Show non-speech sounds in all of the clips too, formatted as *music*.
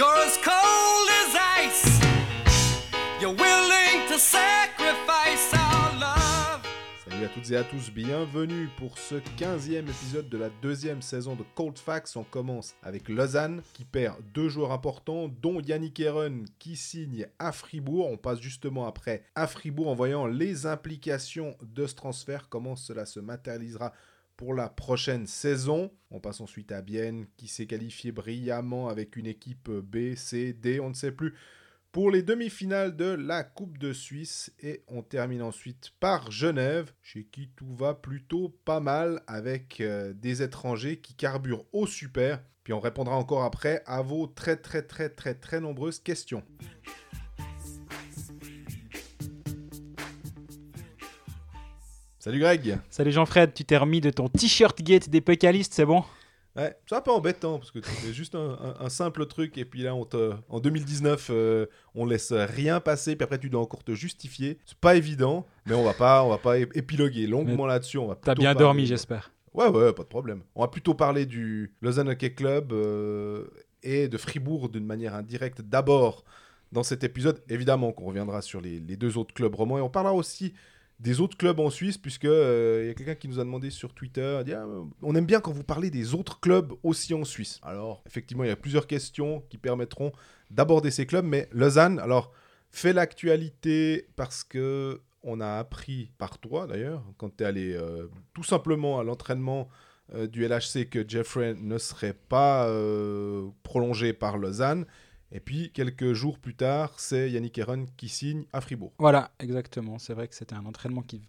You're as cold as ice. You're willing to sacrifice our love. Salut à toutes et à tous, bienvenue pour ce 15e épisode de la deuxième saison de Cold Facts. On commence avec Lausanne qui perd deux joueurs importants, dont Yannick Heron qui signe à Fribourg. On passe justement après à Fribourg en voyant les implications de ce transfert, comment cela se matérialisera pour la prochaine saison. On passe ensuite à Bienne qui s'est qualifié brillamment avec une équipe B, C, D, on ne sait plus pour les demi-finales de la Coupe de Suisse. Et on termine ensuite par Genève, chez qui tout va plutôt pas mal avec euh, des étrangers qui carburent au super. Puis on répondra encore après à vos très très très très très nombreuses questions. Salut Greg Salut Jean-Fred, tu t'es remis de ton t-shirt gate des Pécalistes, c'est bon? Ouais, c'est un peu embêtant parce que c'est juste un, un- un simple truc et puis là on te, en 2019 euh, on laisse rien passer puis après tu dois encore te justifier. C'est pas évident, mais on va pas on va pas épiloguer longuement là-dessus. On va T'as bien parler- dormi, j'espère. Ouais ouais, pas de problème. On va plutôt parler du Lausanne Hockey Club euh, et de Fribourg d'une manière indirecte d'abord dans cet épisode. Évidemment qu'on reviendra sur les, les deux autres clubs romans et on parlera aussi des autres clubs en Suisse, puisque euh, il y a quelqu'un qui nous a demandé sur Twitter, Ah, on aime bien quand vous parlez des autres clubs aussi en Suisse. Alors, effectivement, il y a plusieurs questions qui permettront d'aborder ces clubs, mais Lausanne, alors, fait l'actualité parce que on a appris par toi, d'ailleurs, quand tu es allé euh, tout simplement à l'entraînement euh, du LHC que Jeffrey ne serait pas prolongé par Lausanne. Et puis, quelques jours plus tard, c'est Yannick Heron qui signe à Fribourg. Voilà, exactement. C'est vrai que c'était un entraînement qui.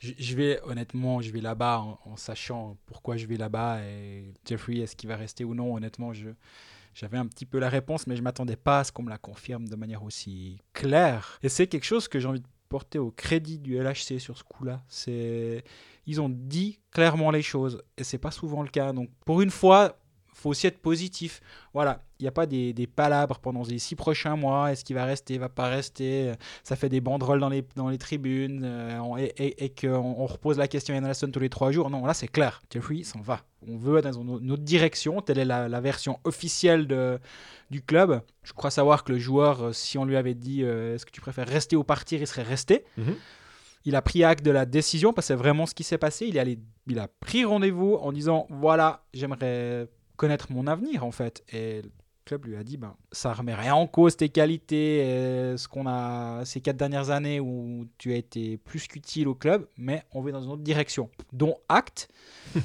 Je, vais, honnêtement, je vais là-bas en, en sachant pourquoi je vais là-bas et Jeffrey, est-ce qu'il va rester ou non. Honnêtement, je. J'avais un petit peu la réponse, mais je m'attendais pas à ce qu'on me la confirme de manière aussi claire. Et c'est quelque chose que j'ai envie de porter au crédit du LHC sur ce coup-là. Ils ont dit clairement les choses, et c'est pas souvent le cas. Donc, pour une fois, faut aussi être positif. Voilà, il n'y a pas des, des palabres pendant les six prochains mois. Est-ce qu'il va rester, va pas rester? Ça fait des banderoles dans les, dans les tribunes euh, et, et, et qu'on on repose la question à Ian Allston tous les trois jours. Non, là c'est clair. Jeffrey s'en va. On veut dans une une autre direction. Telle est la, la version officielle de, du club. Je crois savoir que le joueur, euh, si on lui avait dit euh, est-ce que tu préfères rester ou partir, il serait resté. Mhm. Il a pris acte de la décision parce que c'est vraiment ce qui s'est passé. Il, est allé, il a pris rendez-vous en disant voilà, j'aimerais connaître mon avenir en fait. Et le club lui a dit ben, ça remet rien en cause tes qualités, ce qu'on a ces quatre dernières années où tu as été plus qu'utile au club, mais on va dans une autre direction. Dont acte. *laughs*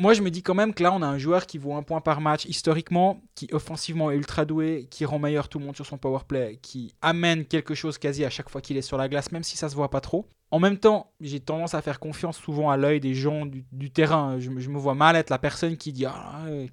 Moi, je me dis quand même que là, on a un joueur qui vaut un point par match historiquement, qui offensivement est ultra doué, qui rend meilleur tout le monde sur son power play, qui amène quelque chose quasi à chaque fois qu'il est sur la glace, même si ça se voit pas trop. En même temps, j'ai tendance à faire confiance souvent à l'œil des gens du, terrain. Je, me- vois mal être la personne qui dit ah, euh,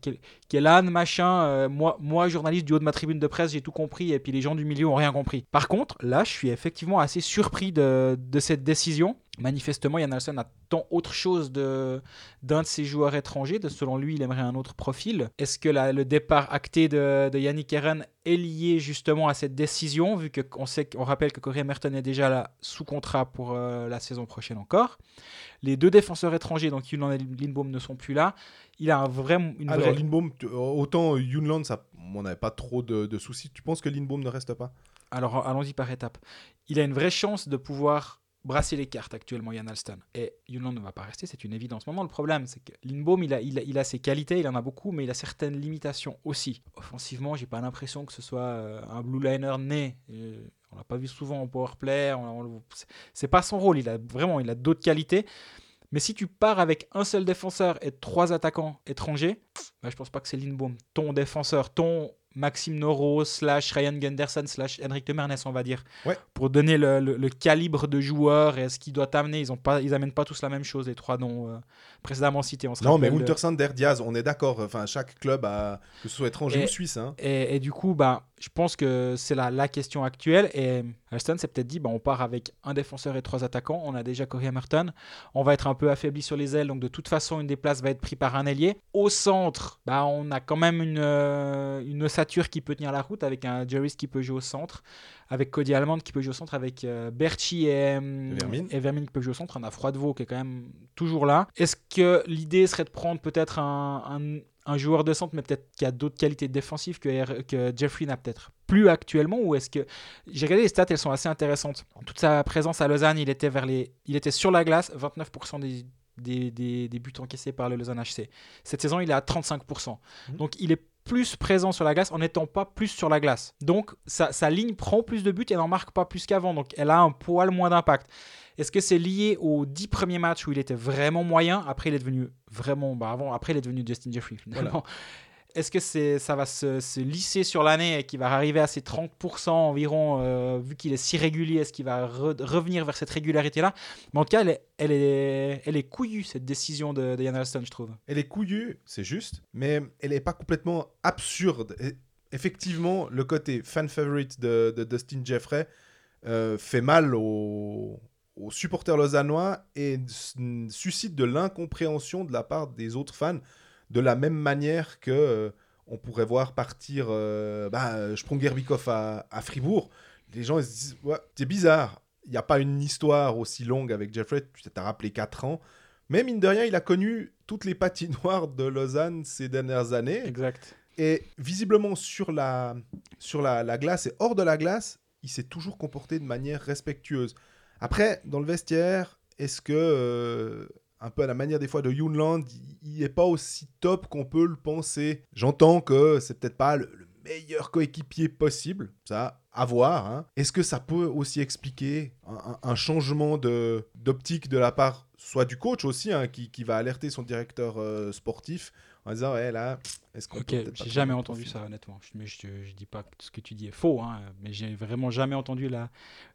quel, âne, machin. euh, moi, moi, journaliste du haut de ma tribune de presse, j'ai tout compris, et puis les gens du milieu ont rien compris. Par contre, là, je suis effectivement assez surpris de cette décision. Manifestement, Yann Alson attend autre chose de, d'un de ses joueurs étrangers. De, selon lui, il aimerait un autre profil. Est-ce que la- le départ acté de, de Yannick Heron est lié justement à cette décision, vu qu'on sait, qu'on rappelle que Corey Merton est déjà là sous contrat pour euh, la saison prochaine encore. Les deux défenseurs étrangers, donc Yulon et Lindbaum, ne sont plus là. Il a un vrai, une Alors, vraie- Lindbaum, tu- autant Yunland, ça, on n'avait pas trop de, de soucis. Tu penses que Lindbaum ne reste pas? Alors allons-y par étapes. Il a une vraie chance de pouvoir brasser les cartes actuellement, Yann Alston. Et Yulon ne va pas rester, c'est une évidence. Maintenant, le problème, c'est que Lindbaum, il a, il, a, ses qualités, il en a beaucoup, mais il a certaines limitations aussi. Offensivement, j'ai pas l'impression que ce soit euh, un blue liner né. Euh, on l'a pas vu souvent en power play. c'est- pas son rôle. Il a vraiment, il a d'autres qualités. Mais si tu pars avec un seul défenseur et trois attaquants étrangers, bah, je pense pas que c'est Lindbaum. Ton défenseur, ton Maxime Noro slash Ryan Gunderson slash Henrik de Mernes, on va dire. Ouais. Pour donner le, le- le calibre de joueur et ce qu'il doit amener. Ils ont pas, ils amènent pas tous la même chose, les trois noms euh, précédemment cités. On se Non, mais Winter Sander, Diaz, on est d'accord. Enfin, chaque club a, que ce soit étranger Et- ou suisse. Hein. Et, et du coup, bah, je pense que c'est la, la question actuelle. Et Alston s'est peut-être dit, bah, on part avec un défenseur et trois attaquants. On a déjà Corey Merton. On va être un peu affaibli sur les ailes. Donc, de toute façon, une des places va être prise par un ailier. Au centre, bah, on a quand même une, euh, une ossature qui peut tenir la route avec un Jerry qui peut jouer au centre. Avec Cody Allemande qui peut jouer au centre. Avec euh, Berchi et, euh, Vermin. et Vermin qui peut jouer au centre. On a Froidevaux qui est quand même toujours là. Est-ce que l'idée serait de prendre peut-être un, un un joueur de centre, mais peut-être qui a d'autres qualités défensives que, Jeffrey n'a peut-être plus actuellement Ou est-ce que. J'ai regardé les stats, elles sont assez intéressantes. Toute sa présence à Lausanne, il était, vers les... il était sur la glace, 29% des, des, des, des buts encaissés par le Lausanne HC. Cette saison, il est à 35%. Mhm. Donc il est plus présent sur la glace en n'étant pas plus sur la glace. Donc sa, sa ligne prend plus de buts et n'en marque pas plus qu'avant. Donc elle a un poil moins d'impact. Est-ce que c'est lié aux 10 premiers matchs où il était vraiment moyen Après, il est devenu vraiment. Bah avant, après, il est devenu Justin Jeffrey finalement? *laughs* Est-ce que c'est, ça va se, se lisser sur l'année et qu'il va arriver à ses 30% environ, euh, vu qu'il est si régulier Est-ce qu'il va re- revenir vers cette régularité-là? Mais en tout cas, elle est, elle est, elle est couillue, cette décision de, de Ian Alston, je trouve. Elle est couillue, c'est juste, mais elle n'est pas complètement absurde. Et effectivement, le côté fan favorite de, de Dustin Jeffrey euh, fait mal aux, aux supporters lausannois et suscite de l'incompréhension de la part des autres fans, de la même manière que euh, on pourrait voir partir euh, bah, Sprungerbikov à, à Fribourg. Les gens ils se disent ouais, c'est bizarre. Il n'y a pas une histoire aussi longue avec Jeffrey. Tu t'as rappelé 4 ans. Mais mine de rien, il a connu toutes les patinoires de Lausanne ces dernières années. Exact. Et visiblement, sur la, sur la, la glace et hors de la glace, il s'est toujours comporté de manière respectueuse. Après, dans le vestiaire, est-ce que, euh, un peu à la manière des fois de Yunland, il n'est pas aussi top qu'on peut le penser? J'entends que c'est peut-être pas le, le meilleur coéquipier possible, ça, à voir. hein. Est-ce que ça peut aussi expliquer un, changement de- d'optique de la part, soit du coach aussi, hein, qui, qui va alerter son directeur euh, sportif en disant, ouais, là, est-ce qu'on Ok, j'ai jamais entendu profil ça, honnêtement. Je- Mais je, je dis pas que ce que tu dis est faux, hein, mais j'ai vraiment jamais entendu la,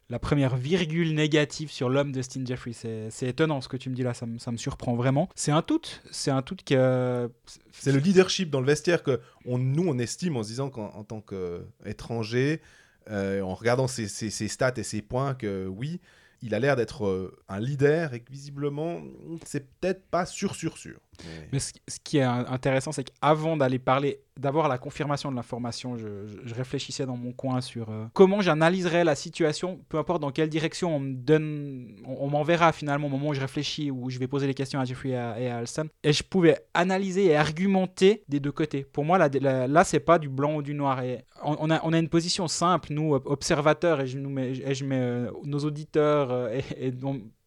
la première virgule négative sur l'homme de Steen Jeffrey. C'est étonnant ce que tu me dis là, ça me, ça me surprend vraiment. C'est un tout, c'est un tout que. C'est le leadership dans le vestiaire que on, nous, on estime en se disant qu'en en tant qu'étranger, euh, en regardant ses, ses- ses stats et ses points, que oui, il a l'air d'être euh, un leader et que visiblement, c'est peut-être pas sûr, sûr, sûr. Mais- ce, qui est intéressant, c'est qu'avant d'aller parler, d'avoir la confirmation de l'information, je, réfléchissais dans mon coin sur euh, comment j'analyserais la situation, peu importe dans quelle direction on me donne, on, m'enverra finalement au moment où je réfléchis, où je vais poser les questions à Jeffrey et à, Alston. Et je pouvais analyser et argumenter des deux côtés. Pour moi, là, là, là, c'est pas du blanc ou du noir. On, a, une position simple, nous, observateurs, et je, mets, euh, nos auditeurs euh, et,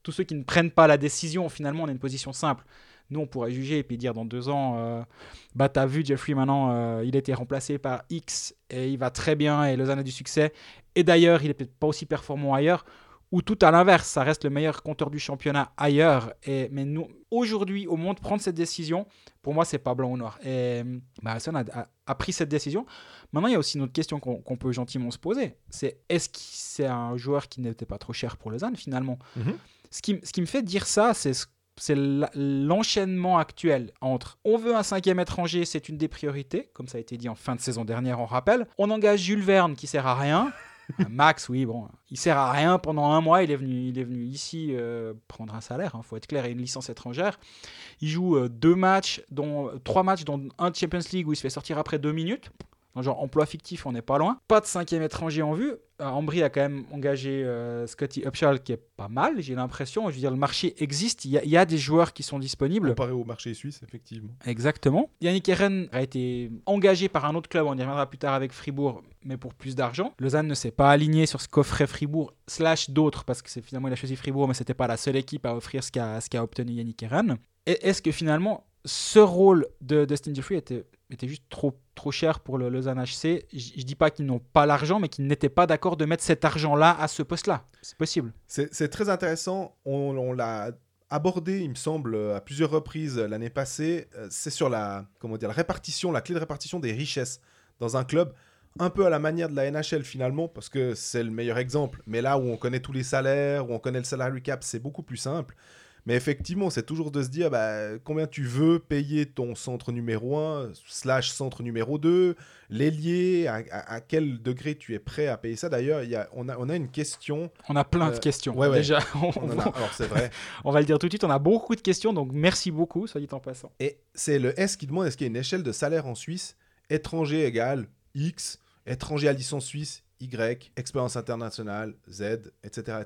tous ceux qui ne prennent pas la décision, finalement, on a une position simple. Nous, on pourrait juger et puis dire dans deux ans, euh, bah t'as vu Jeffrey maintenant, euh, il a été remplacé par X et il va très bien et Lausanne a du succès. Et d'ailleurs, il est peut-être pas aussi performant ailleurs. Ou tout à l'inverse, ça reste le meilleur compteur du championnat ailleurs. Et, mais nous, aujourd'hui, au moment de prendre cette décision, pour moi, c'est pas blanc ou noir. Et bah, a, a- a pris cette décision. Maintenant, il y a aussi une autre question qu'on qu'on peut gentiment se poser. C'est est-ce que c'est un joueur qui n'était pas trop cher pour Lausanne finalement? Mhm. ce, qui, ce qui me fait dire ça, c'est ce- c'est l'enchaînement actuel entre on veut un cinquième étranger, c'est une des priorités, comme ça a été dit en fin de saison dernière, on rappelle. On engage Jules Verne qui sert à rien. Euh, Max, oui, bon, il sert à rien pendant un mois. Il est venu, il est venu ici euh, prendre un salaire, il faut être clair, et une licence étrangère. Il joue euh, deux matchs, dont trois matchs, dont un Champions League où il se fait sortir après deux minutes. Genre emploi fictif, on n'est pas loin. Pas de cinquième étranger en vue. Euh, Ambry a quand même engagé euh, Scotty Upshall qui est pas mal, j'ai l'impression. Je veux dire, le marché existe, il y, a- il y a des joueurs qui sont disponibles. Comparé au marché suisse, effectivement. Exactement. Yannick Eren a été engagé par un autre club, on y reviendra plus tard avec Fribourg, mais pour plus d'argent. Lausanne ne s'est pas aligné sur ce qu'offrait Fribourg, slash d'autres, parce que c'est finalement il a choisi Fribourg, mais c'était pas la seule équipe à offrir ce qu'a ce qu'a obtenu Yannick Eren. Et est-ce que finalement ce rôle de Dustin Jeffrey était, était juste trop, trop cher pour le Lausanne HC Je je dis pas qu'ils n'ont pas l'argent, mais qu'ils n'étaient pas d'accord de mettre cet argent-là à ce poste-là. C'est possible. C'est très intéressant. On, on l'a abordé, il me semble, à plusieurs reprises l'année passée. Euh, C'est sur la, comment dire, la répartition, la clé de répartition des richesses dans un club. Un peu à la manière de la NHL finalement, parce que c'est le meilleur exemple. Mais là où on connaît tous les salaires, où on connaît le salary cap, c'est beaucoup plus simple. Mais effectivement, c'est toujours de se dire bah, combien tu veux payer ton centre numéro 1, slash centre numéro 2, l'ailier, à, à- à quel degré tu es prêt à payer ça. D'ailleurs, il y a- on, a, on a une question. On a plein de questions. ouais, ouais. Déjà, on, *laughs* On en a- *laughs* alors c'est vrai. on va le dire tout de suite, on a beaucoup de questions, donc merci beaucoup, soit dit en passant. Et c'est le S qui demande est-ce qu'il y a une échelle de salaire en Suisse Étranger égale X, étranger à licence suisse Y, expérience internationale, Z, etc.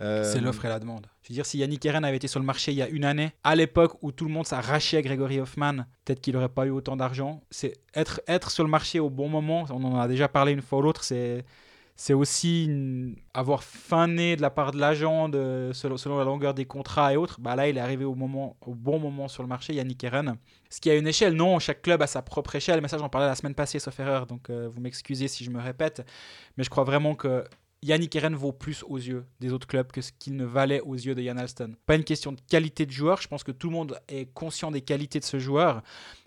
Euh, C'est l'offre et la demande. Je veux dire, si Yannick Eren avait été sur le marché il y a une année, à l'époque où tout le monde s'arrachait à Grégory Hoffman, peut-être qu'il n'aurait pas eu autant d'argent. C'est être, être sur le marché au bon moment, on en a déjà parlé une fois ou l'autre, c'est. C'est aussi avoir fané de la part de l'agent selon, la longueur des contrats et autres. Bah là, il est arrivé au, moment, au bon moment sur le marché, Yannick Eren. Ce qui a une échelle, non, chaque club a sa propre échelle. Mais ça, j'en parlais la semaine passée, sauf erreur. Donc, euh, vous m'excusez si je me répète. Mais je crois vraiment que Yannick Eren vaut plus aux yeux des autres clubs que ce qu'il ne valait aux yeux de Yann Alston. Pas une question de qualité de joueur, je pense que tout le monde est conscient des qualités de ce joueur.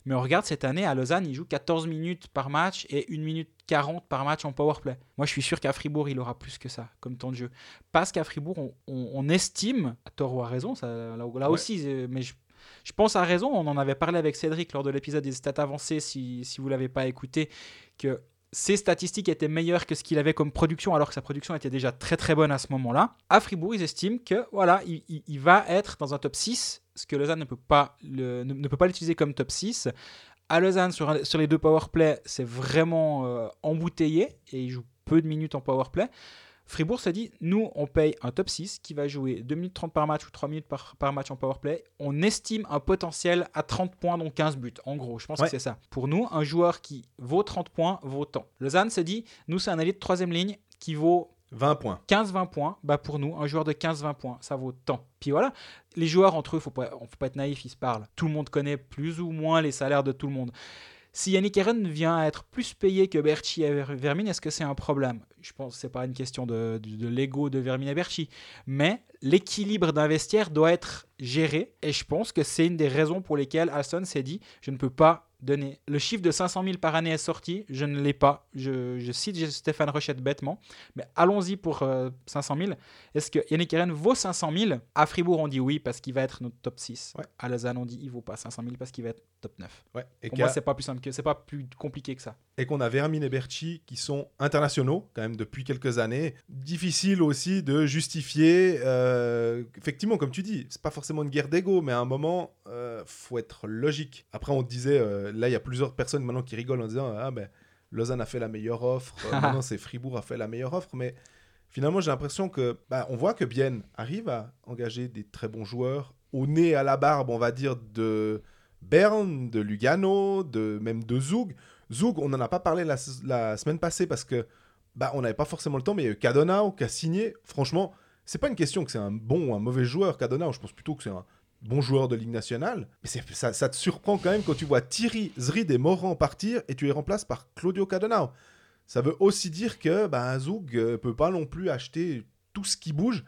Mais on regarde cette année, à Lausanne, il joue 14 minutes par match et 1 minute 40 par match en powerplay. Moi, je suis sûr qu'à Fribourg, il aura plus que ça comme temps de jeu. Parce qu'à Fribourg, on, on- on estime, à tort ou à raison, ça, là, aussi, euh, mais je, je pense à raison, on en avait parlé avec Cédric lors de l'épisode des stats avancées, si, si vous ne l'avez pas écouté, que ses statistiques étaient meilleures que ce qu'il avait comme production, alors que sa production était déjà très très bonne à ce moment-là. À Fribourg, ils estiment que voilà, il, va être dans un top 6, ce que Lausanne ne peut pas le- ne, peut pas l'utiliser comme top 6. À Lausanne, sur, sur les deux powerplay, c'est vraiment euh, embouteillé et il joue peu de minutes en powerplay. Fribourg se dit, nous, on paye un top 6 qui va jouer 2 minutes 30 par match ou 3 minutes par, par match en powerplay. On estime un potentiel à 30 points, donc 15 buts. En gros, je pense Ouais. que c'est ça. Pour nous, un joueur qui vaut 30 points vaut tant. Lausanne se dit, nous, c'est un allié de troisième ligne qui vaut 20 points. 15-20 points, bah pour nous, un joueur de 15-20 points, ça vaut tant. Puis voilà, les joueurs entre eux, faut pas, faut pas être naïf, ils se parlent. Tout le monde connaît plus ou moins les salaires de tout le monde. Si Yannick Eren vient à être plus payé que Berchi et Ver- Vermin, est-ce que c'est un problème? Je pense que c'est pas une question de, de, de l'ego de Vermin et Berchi, mais l'équilibre d'un vestiaire doit être géré, et je pense que c'est une des raisons pour lesquelles Alston s'est dit, je ne peux pas donner. Le chiffre de 500 000 par année est sorti, je ne l'ai pas. Je, je cite Stéphane Rochette bêtement, mais allons-y pour euh, 500 000. Est-ce que Yannick Eren vaut 500 000 À Fribourg, on dit oui parce qu'il va être notre top 6. Ouais. À Lausanne, on dit il vaut pas 500 000 parce qu'il va être top 9. Ouais. Et Pour moi, c'est pas plus simple que c'est pas plus compliqué que ça. et qu'on a Vermin et Berchi qui sont internationaux quand même depuis quelques années. Difficile aussi de justifier. euh, effectivement, comme tu dis, c'est pas forcément une guerre d'ego, mais à un moment, euh, faut être logique. Après, on disait, euh, là, il y a plusieurs personnes maintenant qui rigolent en disant ah ben Lausanne a fait la meilleure offre, *laughs* euh, maintenant c'est Fribourg a fait la meilleure offre, mais finalement j'ai l'impression que bah, on voit que Bienne arrive à engager des très bons joueurs au nez à la barbe, on va dire de Berne, de Lugano, de même de Zug. Zug, on n'en a pas parlé la, semaine passée parce que bah, on n'avait pas forcément le temps, mais il y Cadonau qui a signé. Franchement, c'est pas une question que c'est un bon ou un mauvais joueur, Cadonau. Je pense plutôt que c'est un bon joueur de Ligue nationale. Mais ça, te surprend quand même quand tu vois Thierry Zrid et Moran partir et tu les remplaces par Claudio Cadonau. Ça veut aussi dire que bah, Zug euh, peut pas non plus acheter tout ce qui bouge.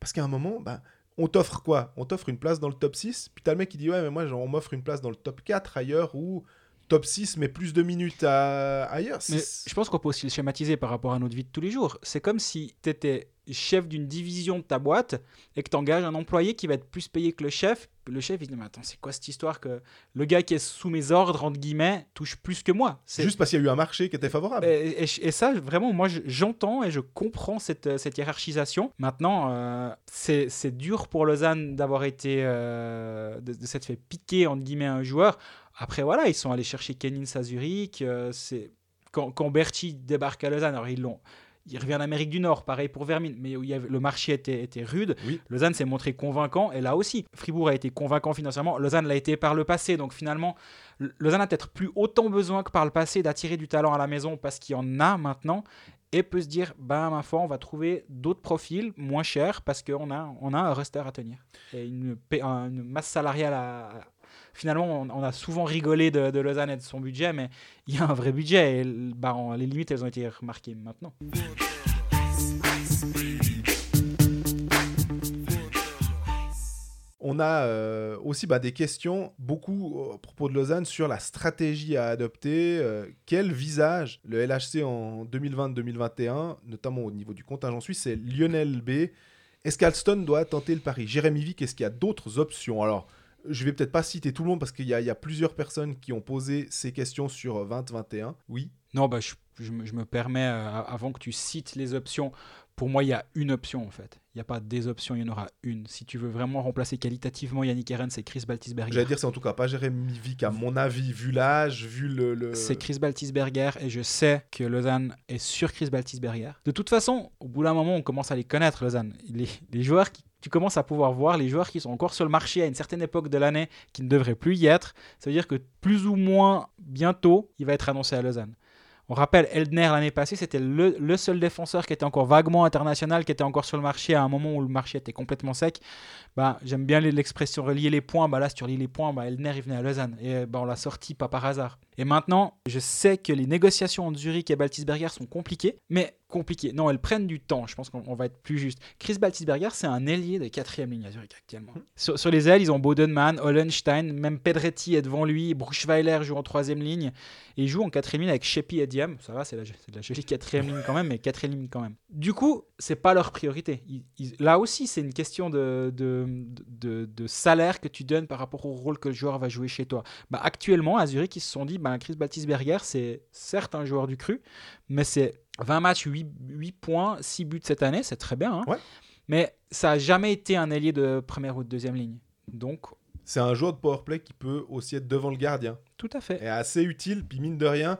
Parce qu'à un moment, bah, on t'offre quoi? On t'offre une place dans le top 6, puis t'as le mec qui dit Ouais, mais moi, on m'offre une place dans le top 4 ailleurs ou top 6, mais plus de minutes à- ailleurs. Mais je pense qu'on peut aussi le schématiser par rapport à notre vie de tous les jours. C'est comme si tu étais chef d'une division de ta boîte et que tu engages un employé qui va être plus payé que le chef. Le chef, il dit Mais attends, c'est quoi cette histoire que le gars qui est sous mes ordres, entre guillemets, touche plus que moi? C'est- Juste parce qu'il y a eu un marché qui était favorable. Et, et- et ça, vraiment, moi, je- j'entends et je comprends cette, euh, cette hiérarchisation. Maintenant, euh, c'est dur pour Lausanne d'avoir été, euh, de, de s'être fait piquer, entre guillemets, un joueur. Après, voilà, ils sont allés chercher Kenin Sazurik. euh, c'est quand, quand Berti débarque à Lausanne, alors ils l'ont. Il revient en Amérique du Nord, pareil pour Vermin, mais où il y avait- le marché était, était rude. Oui. Lausanne s'est montré convaincant, et là aussi, Fribourg a été convaincant financièrement. Lausanne l'a été par le passé, donc finalement, Lausanne a peut-être plus autant besoin que par le passé d'attirer du talent à la maison parce qu'il y en a maintenant et peut se dire ben ma foi on va trouver d'autres profils moins chers parce qu'on a on a un roster à tenir et une, une masse salariale à- finalement on, a souvent rigolé de, Lausanne et de son budget mais il y a un vrai budget et bah, les limites elles ont été remarquées maintenant On a euh, aussi bah, des questions, beaucoup euh, à propos de Lausanne, sur la stratégie à adopter. euh, quel visage le LHC en 2020-2021, notamment au niveau du contingent suisse, c'est Lionel B. Est-ce qu'Alston doit tenter le pari Jérémy Vick, est-ce qu'il y a d'autres options? Alors, je vais peut-être pas citer tout le monde parce qu'il y, a- il y a plusieurs personnes qui ont posé ces questions sur euh, 2021. Oui. non bah je, je me, je me permets euh, avant que tu cites les options pour moi, il y a une option en fait. Il n'y a pas des options, il y en aura une. Si tu veux vraiment remplacer qualitativement Yannick Eren, c'est Chris Baltisberger. J'allais dire, c'est en tout cas pas Jérémy Vic, à mon avis, vu l'âge, vu le. le- C'est Chris Baltisberger et je sais que Lausanne est sur Chris Baltisberger. De toute façon, au bout d'un moment, on commence à les connaître, Lausanne. Les, les joueurs qui. Tu commences à pouvoir voir les joueurs qui sont encore sur le marché à une certaine époque de l'année qui ne devraient plus y être. Ça veut dire que plus ou moins bientôt, il va être annoncé à Lausanne. On rappelle, Eldner l'année passée, c'était le, le seul défenseur qui était encore vaguement international, qui était encore sur le marché à un moment où le marché était complètement sec. Bah, J'aime bien l'expression relier les points. Bah, là, si tu relis les points, bah, Eldner il venait à Lausanne. Et bah, on l'a sorti pas par hasard. Et maintenant, je sais que les négociations entre Zurich et Baltisberger sont compliquées, mais compliquées. Non, elles prennent du temps. Je pense qu'on on va être plus juste. Chris Baltisberger, c'est un ailier de quatrième ligne à Zurich actuellement. Sur, sur les ailes, ils ont Bodenman, Hollenstein, même Pedretti est devant lui. Bruchweiler joue en troisième ligne. Et il joue en quatrième ligne avec Shepi et Diam. Ça va, c'est de la jolie quatrième ligne quand même, mais quatrième ligne quand même. Du coup, c'est pas leur priorité. Ils- ils- là aussi, c'est une question de, de, de, de salaire que tu donnes par rapport au rôle que le joueur va jouer chez toi. Bah, actuellement, à Zurich, ils se sont dit, bah, Chris Baltisberger, c'est certes un joueur du cru, mais c'est 20 matchs, 8, 8 points, 6 buts cette année, c'est très bien. hein. Ouais. Mais ça n'a jamais été un ailier de première ou de deuxième ligne. Donc, C'est un joueur de powerplay qui peut aussi être devant le gardien. tout à fait. est assez utile. Puis mine de rien,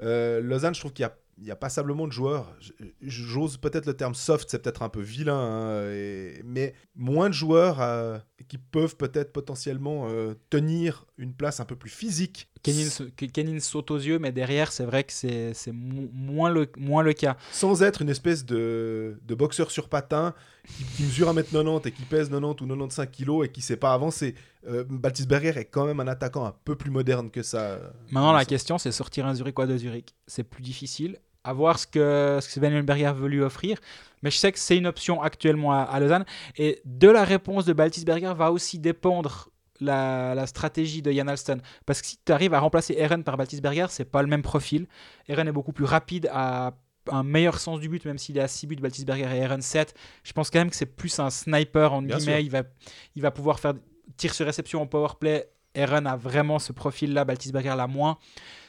euh, Lausanne, je trouve qu'il y a, y a passablement de joueurs. J'ose peut-être le terme soft, c'est peut-être un peu vilain, hein, et- mais moins de joueurs euh, qui peuvent peut-être potentiellement euh, tenir une place un peu plus physique. Kenin, saute aux yeux, mais derrière, c'est vrai que c'est c'est mo- moins, le, moins le cas. Sans être une espèce de, de boxeur sur patin qui, qui mesure 1m90 et qui pèse 90 ou 95 kg et qui sait pas avancer. Euh, Baltisberger est quand même un attaquant un peu plus moderne que ça. Maintenant, la question, c'est sortir un Zurichois de Zurich. C'est plus difficile. À voir ce que, ce que Sven Ulberger veut lui offrir. Mais je sais que c'est une option actuellement à, à Lausanne. Et de la réponse de Baltisberger va aussi dépendre la, la stratégie de Jan Alston. Parce que si tu arrives à remplacer Eren par Baltisberger, c'est pas le même profil. Eren est beaucoup plus rapide, à un meilleur sens du but, même s'il est à 6 buts, Baltisberger et Eren 7. Je pense quand même que c'est plus un sniper, en guillemets. Il va, il va pouvoir faire tir sur réception en powerplay. Eren a vraiment ce profil-là, Baltisberger l'a moins.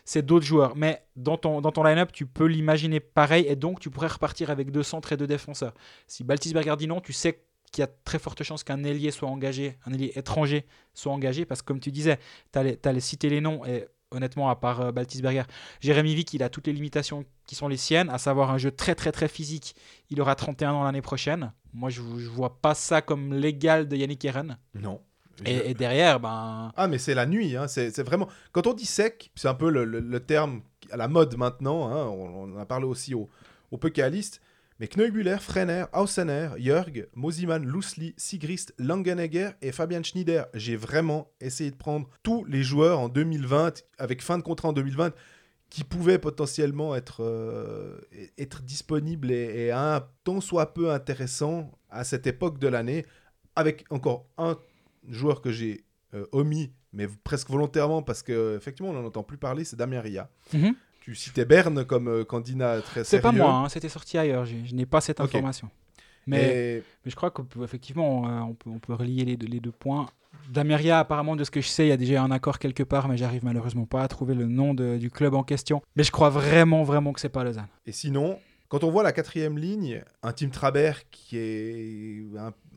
C'est d'autres joueurs. Mais dans ton, dans ton line-up, tu peux l'imaginer pareil et donc tu pourrais repartir avec deux centres et deux défenseurs. Si Baltisberger dit non, tu sais qu'il y a très forte chance qu'un ailier soit engagé, un ailier étranger soit engagé parce que comme tu disais, tu allais citer les noms et honnêtement, à part euh, Baltisberger, Jérémy Vick, il a toutes les limitations qui sont les siennes, à savoir un jeu très très très physique. Il aura 31 ans l'année prochaine. Moi, je, je vois pas ça comme l'égal de Yannick Eren. Non. Et, et derrière, ben, Ah, mais c'est la nuit, hein, c'est vraiment... Quand on dit sec, c'est un peu le, le- le terme à la mode maintenant, hein, on, on en a parlé aussi aux au Pécalistes, mais Kneubuller, Frenner, Hausener, Jörg, Mosiman, Lusli, Sigrist, Langenegger et Fabian Schneider. J'ai vraiment essayé de prendre tous les joueurs en 2020, avec fin de contrat en 2020, qui pouvaient potentiellement être, euh, être disponibles et, et un tant soit peu intéressant à cette époque de l'année, avec encore un joueur que j'ai euh, omis, mais presque volontairement, parce que effectivement on n'en entend plus parler, c'est Damien Ria. Mhm. Tu citais Berne comme euh, candidat très c'est sérieux. pas moi, hein, c'était sorti ailleurs. Je n'ai pas cette information. Mais, Et- mais je crois qu'effectivement, on, on, peut, on peut relier les deux, les deux points. Dameria, apparemment, de ce que je sais, il y a déjà un accord quelque part, mais j'arrive malheureusement pas à trouver le nom de- du club en question. Mais je crois vraiment, vraiment que c'est pas Lausanne. Et sinon, quand on voit la quatrième ligne, un Tim Trabert qui est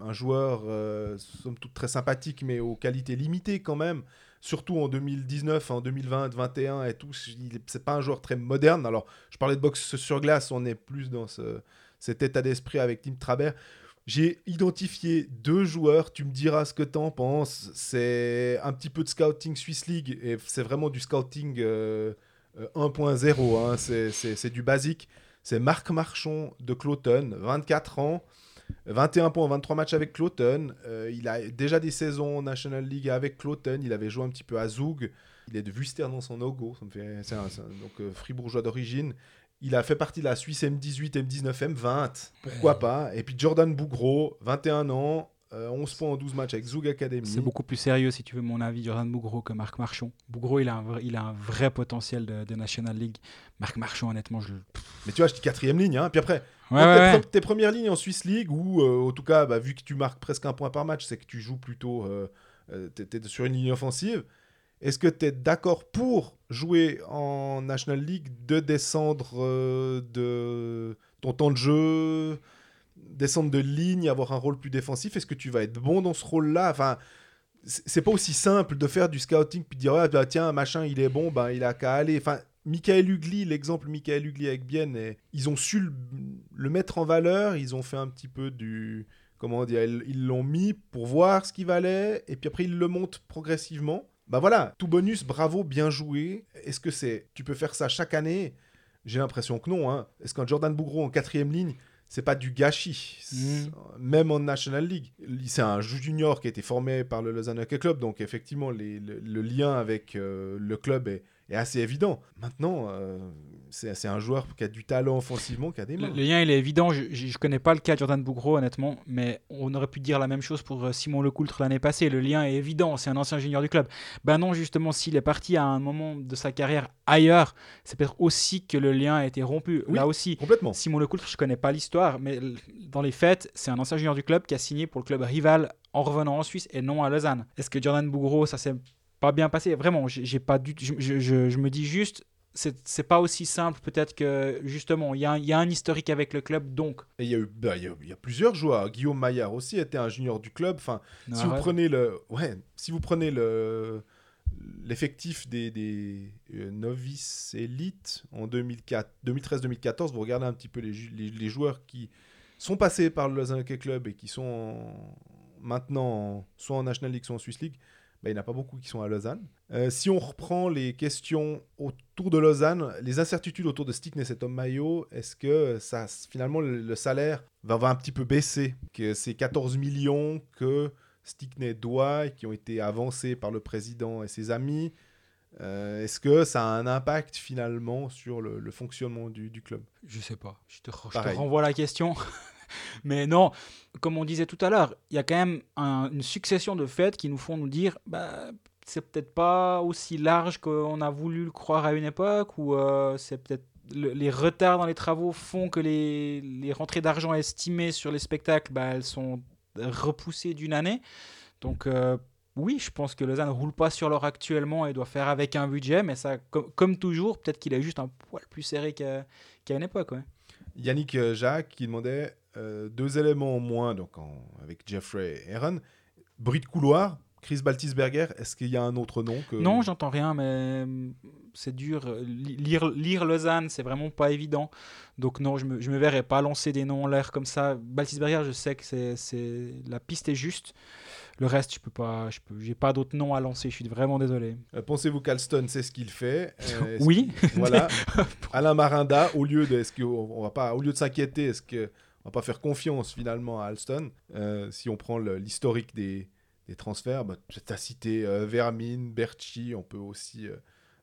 un, joueur, euh, somme toute très sympathique, mais aux qualités limitées quand même, surtout en 2019, en 2020, 2021 et tout, c'est pas un joueur très moderne. Alors, je parlais de boxe sur glace, on est plus dans ce- cet état d'esprit avec Tim Trabert. J'ai identifié deux joueurs, tu me diras ce que t'en penses. C'est un petit peu de scouting Swiss League et c'est vraiment du scouting euh, euh, 1.0, hein, c'est du basique. C'est Marc Marchand de Cloton, 24 ans, 21 points en 23 matchs avec Cloton. Euh, il a déjà des saisons en National League avec Cloton. Il avait joué un petit peu à Zoug. Il est de Wuster dans son logo. Ça me fait, c'est un- c'est un- donc euh, fribourgeois d'origine. Il a fait partie de la Suisse M18, M19, M20. Pourquoi pas? Et puis Jordan Bougro, 21 ans, euh, 11 points en 12 matchs avec Zoug Academy. C'est beaucoup plus sérieux, si tu veux mon avis, Jordan Bougro que Marc Marchand. Bougro, il a un vrai, il a un vrai potentiel de, de National League. Marc Marchand, honnêtement, je le. Mais tu vois, je dis quatrième ligne. Hein. Puis après, Ouais, Donc, ouais, tes, ouais. pre- tes premières lignes en Swiss League, ou euh, en tout cas, bah, vu que tu marques presque un point par match, c'est que tu joues plutôt. Euh, euh, t'es- t'es sur une ligne offensive. Est-ce que tu es d'accord pour jouer en National League de descendre de ton temps de jeu descendre de ligne, avoir un rôle plus défensif Est-ce que tu vas être bon dans ce rôle-là? Enfin, c'est pas aussi simple de faire du scouting puis de dire ah, bah, tiens machin il est bon ben il a qu'à aller. Enfin, Michael Ugly, l'exemple Michael Ugly avec Bienne, et ils ont su le, mettre en valeur. Ils ont fait un petit peu du comment dire, ils l'ont mis pour voir ce qu'il valait et puis après ils le montent progressivement. Bah voilà, tout bonus, bravo, bien joué. Est-ce que c'est, tu peux faire ça chaque année? J'ai l'impression que non. Hein. Est-ce qu'un Jordan Bougro en quatrième ligne, c'est pas du gâchis. C'est- Même en National League, c'est un junior qui a été formé par le Lausanne Hockey Club, donc effectivement les- le, le lien avec euh, le club est, est assez évident. Maintenant, euh, c'est un joueur qui a du talent offensivement, qui a des Le, mains. le lien, il est évident. Je, je connais pas le cas de Jordan Bougro, honnêtement, mais on aurait pu dire la même chose pour euh, Simon Lecoultre l'année passée. Le lien est évident. C'est un ancien junior du club. Ben non, justement, s'il est parti à un moment de sa carrière ailleurs, c'est peut-être aussi que le lien a été rompu. Oui. Là aussi, Complètement. Simon Lecoultre, je connais pas l'histoire, mais dans les faits, c'est un ancien junior du club qui a signé pour le club rival en revenant en Suisse et non à Lausanne. Est-ce que Jordan Bougro, ça s'est pas bien passé Vraiment, j'ai pas du, je, je- je- je me dis juste, c'est pas aussi simple peut-être que justement, il y, a un- il y a un historique avec le club, donc. Et il y, a eu, bah, il y a- il y a plusieurs joueurs. Guillaume Maillard aussi était un junior du club. Enfin, si vous prenez le, ouais, si vous prenez le l'effectif des, des euh, novices élites en 2004 2013-2014, vous regardez un petit peu les, les, les joueurs qui sont passés par le Lausanne Hockey Club et qui sont en- maintenant en- soit en National League, soit en Swiss League, bah, il n'y en a pas beaucoup qui sont à Lausanne. Euh, si on reprend les questions autour de Lausanne, les incertitudes autour de Stickness et Tom Mayo, est-ce que ça, finalement le, le salaire va, va un petit peu baisser? Que ces 14 millions que Stickney doit et qui ont été avancés par le président et ses amis, euh, est-ce que ça a un impact finalement sur le, le fonctionnement du, du club? Je sais pas. Je te, je te renvoie la question. *laughs* Mais non, comme on disait tout à l'heure, il y a quand même un- une succession de faits qui nous font nous dire bah, c'est peut-être pas aussi large qu'on a voulu le croire à une époque, ou euh, c'est peut-être le- les retards dans les travaux font que les, les rentrées d'argent estimées sur les spectacles, bah, elles sont repoussées d'une année. Donc euh, oui, je pense que Lausanne ne roule pas sur l'or actuellement et doit faire avec un budget, mais ça, com- comme toujours, peut-être qu'il est juste un poil plus serré qu'à qu'à une époque. Ouais. Yannick euh, Jacques qui demandait euh, deux éléments en moins donc en- avec Jeffrey et Aaron. Bruit de couloir, Chris Baltisberger, est-ce qu'il y a un autre nom que... Non, j'entends rien, mais hum, c'est dur. Li- Lire, lire Lausanne, c'est vraiment pas évident. Donc non, je me, je me verrais pas lancer des noms en l'air comme ça. Baltisberger, je sais que c'est, c'est la piste est juste. Le reste, je peux pas, je peux, j'ai pas d'autres noms à lancer. Je suis vraiment désolé. Euh, Pensez-vous qu'Alston sait ce qu'il fait Euh, *laughs* Oui. Voilà. *laughs* Alain Marinda, au lieu de, est-ce que on va pas, au lieu de s'inquiéter, est-ce que on va pas faire confiance finalement à Alston Euh, Si on prend l'historique des, des transferts, bah, tu as cité euh, Vermin, Berchi, on peut aussi euh,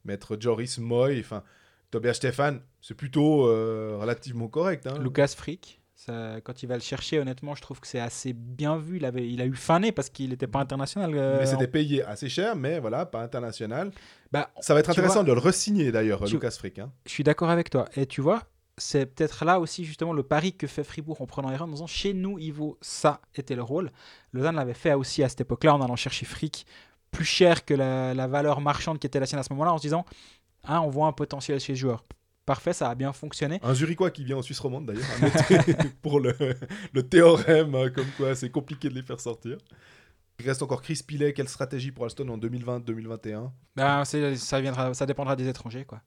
mettre Joris Moy, enfin Tobias Stefan, c'est plutôt euh, relativement correct. Hein. Lucas Frick. Ça, quand il va le chercher, honnêtement, je trouve que c'est assez bien vu. Il, avait, il a eu fané parce qu'il n'était pas international. euh, mais en- c'était payé assez cher, mais voilà, pas international. Bah, Ça va être intéressant vois- de le re-signer d'ailleurs, Tu- Lucas Frick. hein. Je suis d'accord avec toi. Et tu vois, c'est peut-être là aussi justement le pari que fait Fribourg en prenant Aaron en disant chez nous, il vaut ça, était le rôle. Lausanne l'avait fait aussi à cette époque-là en allant chercher fric plus cher que la, valeur marchande qui était la sienne à ce moment-là en se disant ah, on voit un potentiel chez ce joueur. Parfait, ça a bien fonctionné. Un Zurichois qui vient en Suisse romande d'ailleurs, *laughs* pour le, le théorème, hein, comme quoi c'est compliqué de les faire sortir. Il reste encore Chris Pilet, quelle stratégie pour Alston en 2020-2021 Ben, ça, viendra, ça dépendra des étrangers. quoi.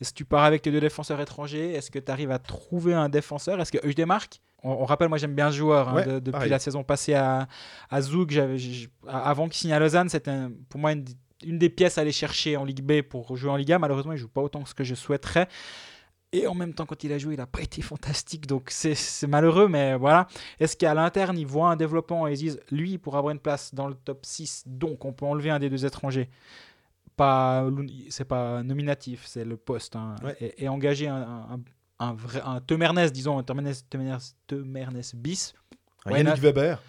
Est-ce que tu pars avec tes deux défenseurs étrangers? Est-ce que tu arrives à trouver un défenseur? Est-ce que Eugdemark on, on rappelle, moi j'aime bien ce joueur hein, Ouais, de- depuis pareil. la saison passée à, à Zug. j'avais- j'- avant qu'il signe à Lausanne, c'était pour moi une, des- une des pièces à aller chercher en Ligue B pour jouer en Liga. Malheureusement, il joue pas autant que ce que je souhaiterais. Et en même temps, quand il a joué, il n'a pas été fantastique. Donc c'est malheureux, mais voilà. Est-ce qu'à l'interne, ils voient un développement et ils disent, lui, pour avoir une place dans le top 6, donc on peut enlever un des deux étrangers? Pas c'est pas nominatif, c'est le poste. hein. Ouais. et, et engager un, un, un vrai un Temernes, disons, un Temernes, Temernes, Temernes bis. Un Yannick Weber,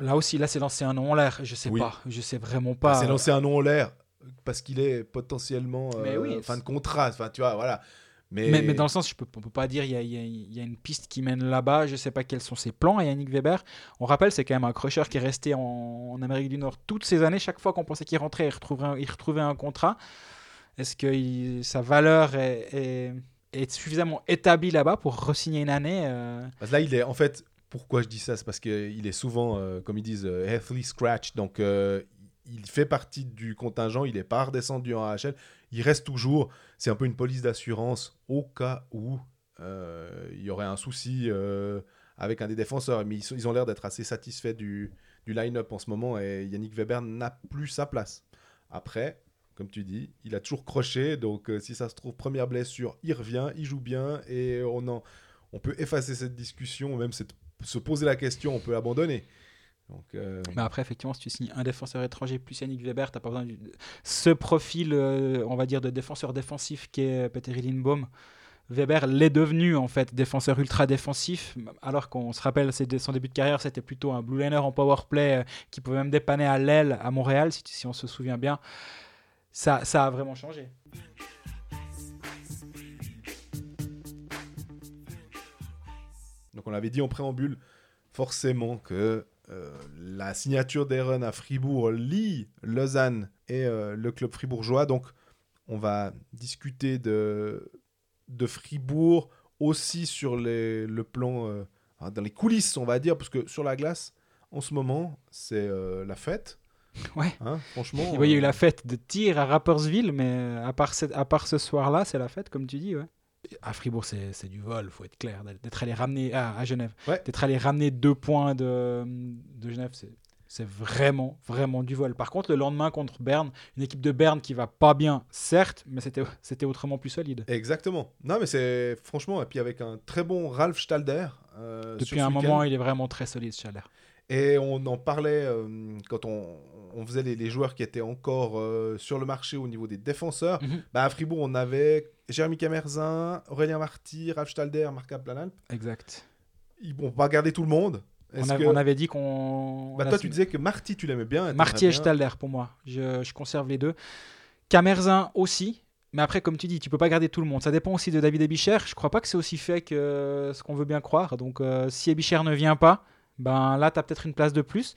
Là aussi, là, c'est lancé un nom en l'air. Je sais Oui. pas. Je sais vraiment pas. c'est lancé un nom en l'air parce qu'il est potentiellement euh, oui, fin de contrat. Enfin, tu vois, voilà. Mais, Mais, mais dans le sens, je peux, on peut pas dire il y a, y a- y a une piste qui mène là-bas. Je sais pas quels sont ses plans. Et Yannick Weber, on rappelle, c'est quand même un crusher qui est resté en, en Amérique du Nord toutes ces années. Chaque fois qu'on pensait qu'il rentrait, il retrouvait un, il retrouvait un contrat. Est-ce que il- sa valeur est, est- est suffisamment établi là-bas pour re-signer une année. euh, Parce que là, il est en fait. Pourquoi je dis ça? C'est parce qu'il est souvent, euh, comme ils disent, euh, healthy scratch. Donc, euh, il fait partie du contingent. Il n'est pas redescendu en AHL. Il reste toujours. C'est un peu une police d'assurance au cas où euh, il y aurait un souci euh, avec un des défenseurs. Mais ils, ont l'air d'être assez satisfaits du, du line-up en ce moment. Et Yannick Weber n'a plus sa place. Après, comme tu dis, il a toujours croché. Donc, euh, si ça se trouve, première blessure, il revient, il joue bien. Et on en on peut effacer cette discussion, même se poser la question, on peut abandonner. Donc, euh, Mais après, effectivement, si tu signes un défenseur étranger plus Yannick Weber, t'as pas besoin de ce profil, euh, on va dire, de défenseur défensif qu'est Peter Lindbaum. Weber l'est devenu en fait défenseur ultra défensif, alors qu'on se rappelle c'est de- son début de carrière, c'était plutôt un blue liner en power play euh, qui pouvait même dépanner à l'aile à Montréal, si, si on se souvient bien. Ça, ça a vraiment changé. donc on l'avait dit en préambule, forcément que euh, la signature d'Eren à Fribourg lie Lausanne et euh, le club fribourgeois. Donc on va discuter de, de Fribourg aussi sur les- le plan, euh, dans les coulisses, on va dire, parce que sur la glace, en ce moment, c'est la fête. Ouais. Hein, franchement. Ouais, il y a eu la fête de tir à Rapperswil, mais à part, cette- à part ce soir-là, c'est la fête, comme tu dis. Ouais. À Fribourg, c'est du vol, faut être clair. D'être allé ramener ah, à Genève, Ouais. d'être allé ramener deux points de, de Genève, c'est vraiment, vraiment du vol. Par contre, le lendemain contre Berne, une équipe de Berne qui va pas bien, certes, mais c'était autrement plus solide. Exactement. Non, mais c'est franchement, et puis avec un très bon Ralph Stalder. euh, Depuis un moment, il est vraiment très solide, Chalère. Et on en parlait euh, quand on, on faisait les, les joueurs qui étaient encore euh, sur le marché au niveau des défenseurs. Mhm. Bah, à Fribourg, on avait Jérémy Camerzin, Aurélien Marty, Ralph Stalder, Marc Planalp. Exact. Ils vont pas garder tout le monde. On, avait- que- on avait dit qu'on. Bah, toi, tu disais que Marty, tu l'aimais bien. Marty et. Stalder pour moi. Je, je conserve les deux. Camerzin aussi. Mais après, comme tu dis, tu peux pas garder tout le monde. Ça dépend aussi de David Ebicher. Je crois pas que c'est aussi fait que ce qu'on veut bien croire. Donc, euh, si Ebicher ne vient pas, ben là, tu as peut-être une place de plus.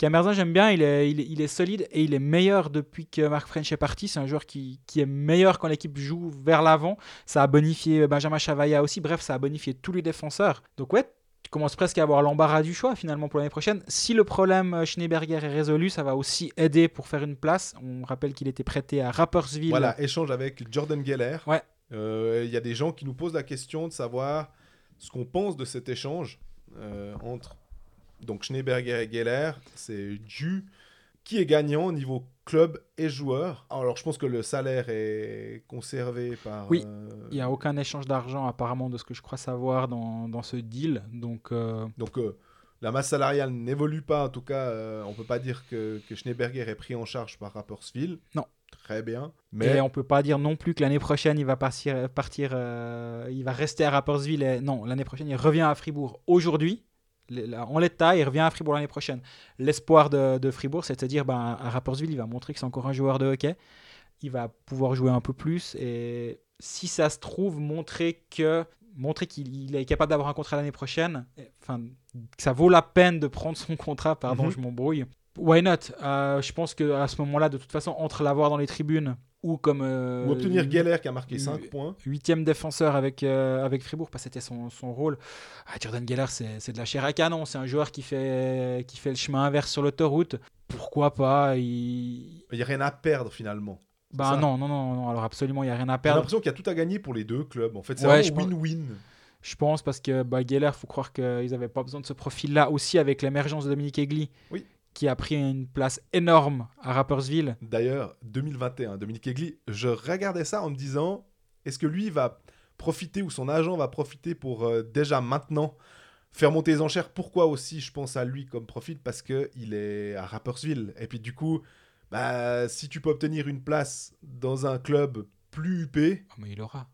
Camerzin, j'aime bien. Il est, il, est, il est solide et il est meilleur depuis que Marc French est parti. C'est un joueur qui, qui est meilleur quand l'équipe joue vers l'avant. Ça a bonifié Benjamin Chavaya aussi. Bref, ça a bonifié tous les défenseurs. Donc, ouais, tu commences presque à avoir l'embarras du choix finalement pour l'année prochaine. Si le problème euh, Schneeberger est résolu, ça va aussi aider pour faire une place. On rappelle qu'il était prêté à Rapperswil. Voilà, échange avec Jordan Geller. Ouais. Euh, Il y a des gens qui nous posent la question de savoir ce qu'on pense de cet échange euh, entre donc Schneeberger et Geller. C'est dû. Qui est gagnant au niveau club et joueur Alors, je pense que le salaire est conservé par. Oui. euh, Il n'y a aucun échange d'argent apparemment de ce que je crois savoir dans, dans ce deal. Donc euh, Donc, euh, la masse salariale n'évolue pas. En tout cas, on peut pas dire que, que Schneeberger est pris en charge par Rapperswil. Non. Très bien. Mais Mais on peut pas dire non plus que l'année prochaine il va partir, partir euh, il va rester à Rapperswil. Et... Non, l'année prochaine il revient à Fribourg. Aujourd'hui, en l'état, il revient à Fribourg l'année prochaine. L'espoir de, de Fribourg, c'est de se dire ben, à Rapperswil, il va montrer que c'est encore un joueur de hockey. Il va pouvoir jouer un peu plus et si ça se trouve, montrer que montrer qu'il il est capable d'avoir un contrat l'année prochaine, et- enfin que ça vaut la peine de prendre son contrat. Pardon, Mhm. je m'embrouille. Why not? Euh, Je pense que à ce moment-là, de toute façon, entre l'avoir dans les tribunes ou comme euh, ou obtenir Geller qui a marqué euh, 5 points. huitième défenseur avec, euh, avec Fribourg, parce que c'était son, son rôle. Ah, Jordan Geller, c'est de la chair à canon. C'est un joueur qui fait, qui fait le chemin inverse sur l'autoroute. Pourquoi pas il... N'y a rien à perdre finalement. Bah non, non, non, non. Alors absolument, il n'y a rien à J'ai perdre. l'impression qu'il y a tout à gagner pour les deux clubs. En fait, c'est Ouais, vraiment win-win. Je pense parce que bah, Geller, faut croire qu'ils n'avaient pas besoin de ce profil-là aussi avec l'émergence de Dominique Egli, Oui. Qui a pris une place énorme à Rapperswil. D'ailleurs, 2021, Dominique Egli, je regardais ça en me disant, est-ce que lui va profiter ou son agent va profiter pour euh, déjà maintenant faire monter les enchères? Pourquoi aussi je pense à lui comme profil Parce qu'il est à Rapperswil. Et puis du coup, bah, si tu peux obtenir une place dans un club plus huppé, Oh, mais il aura.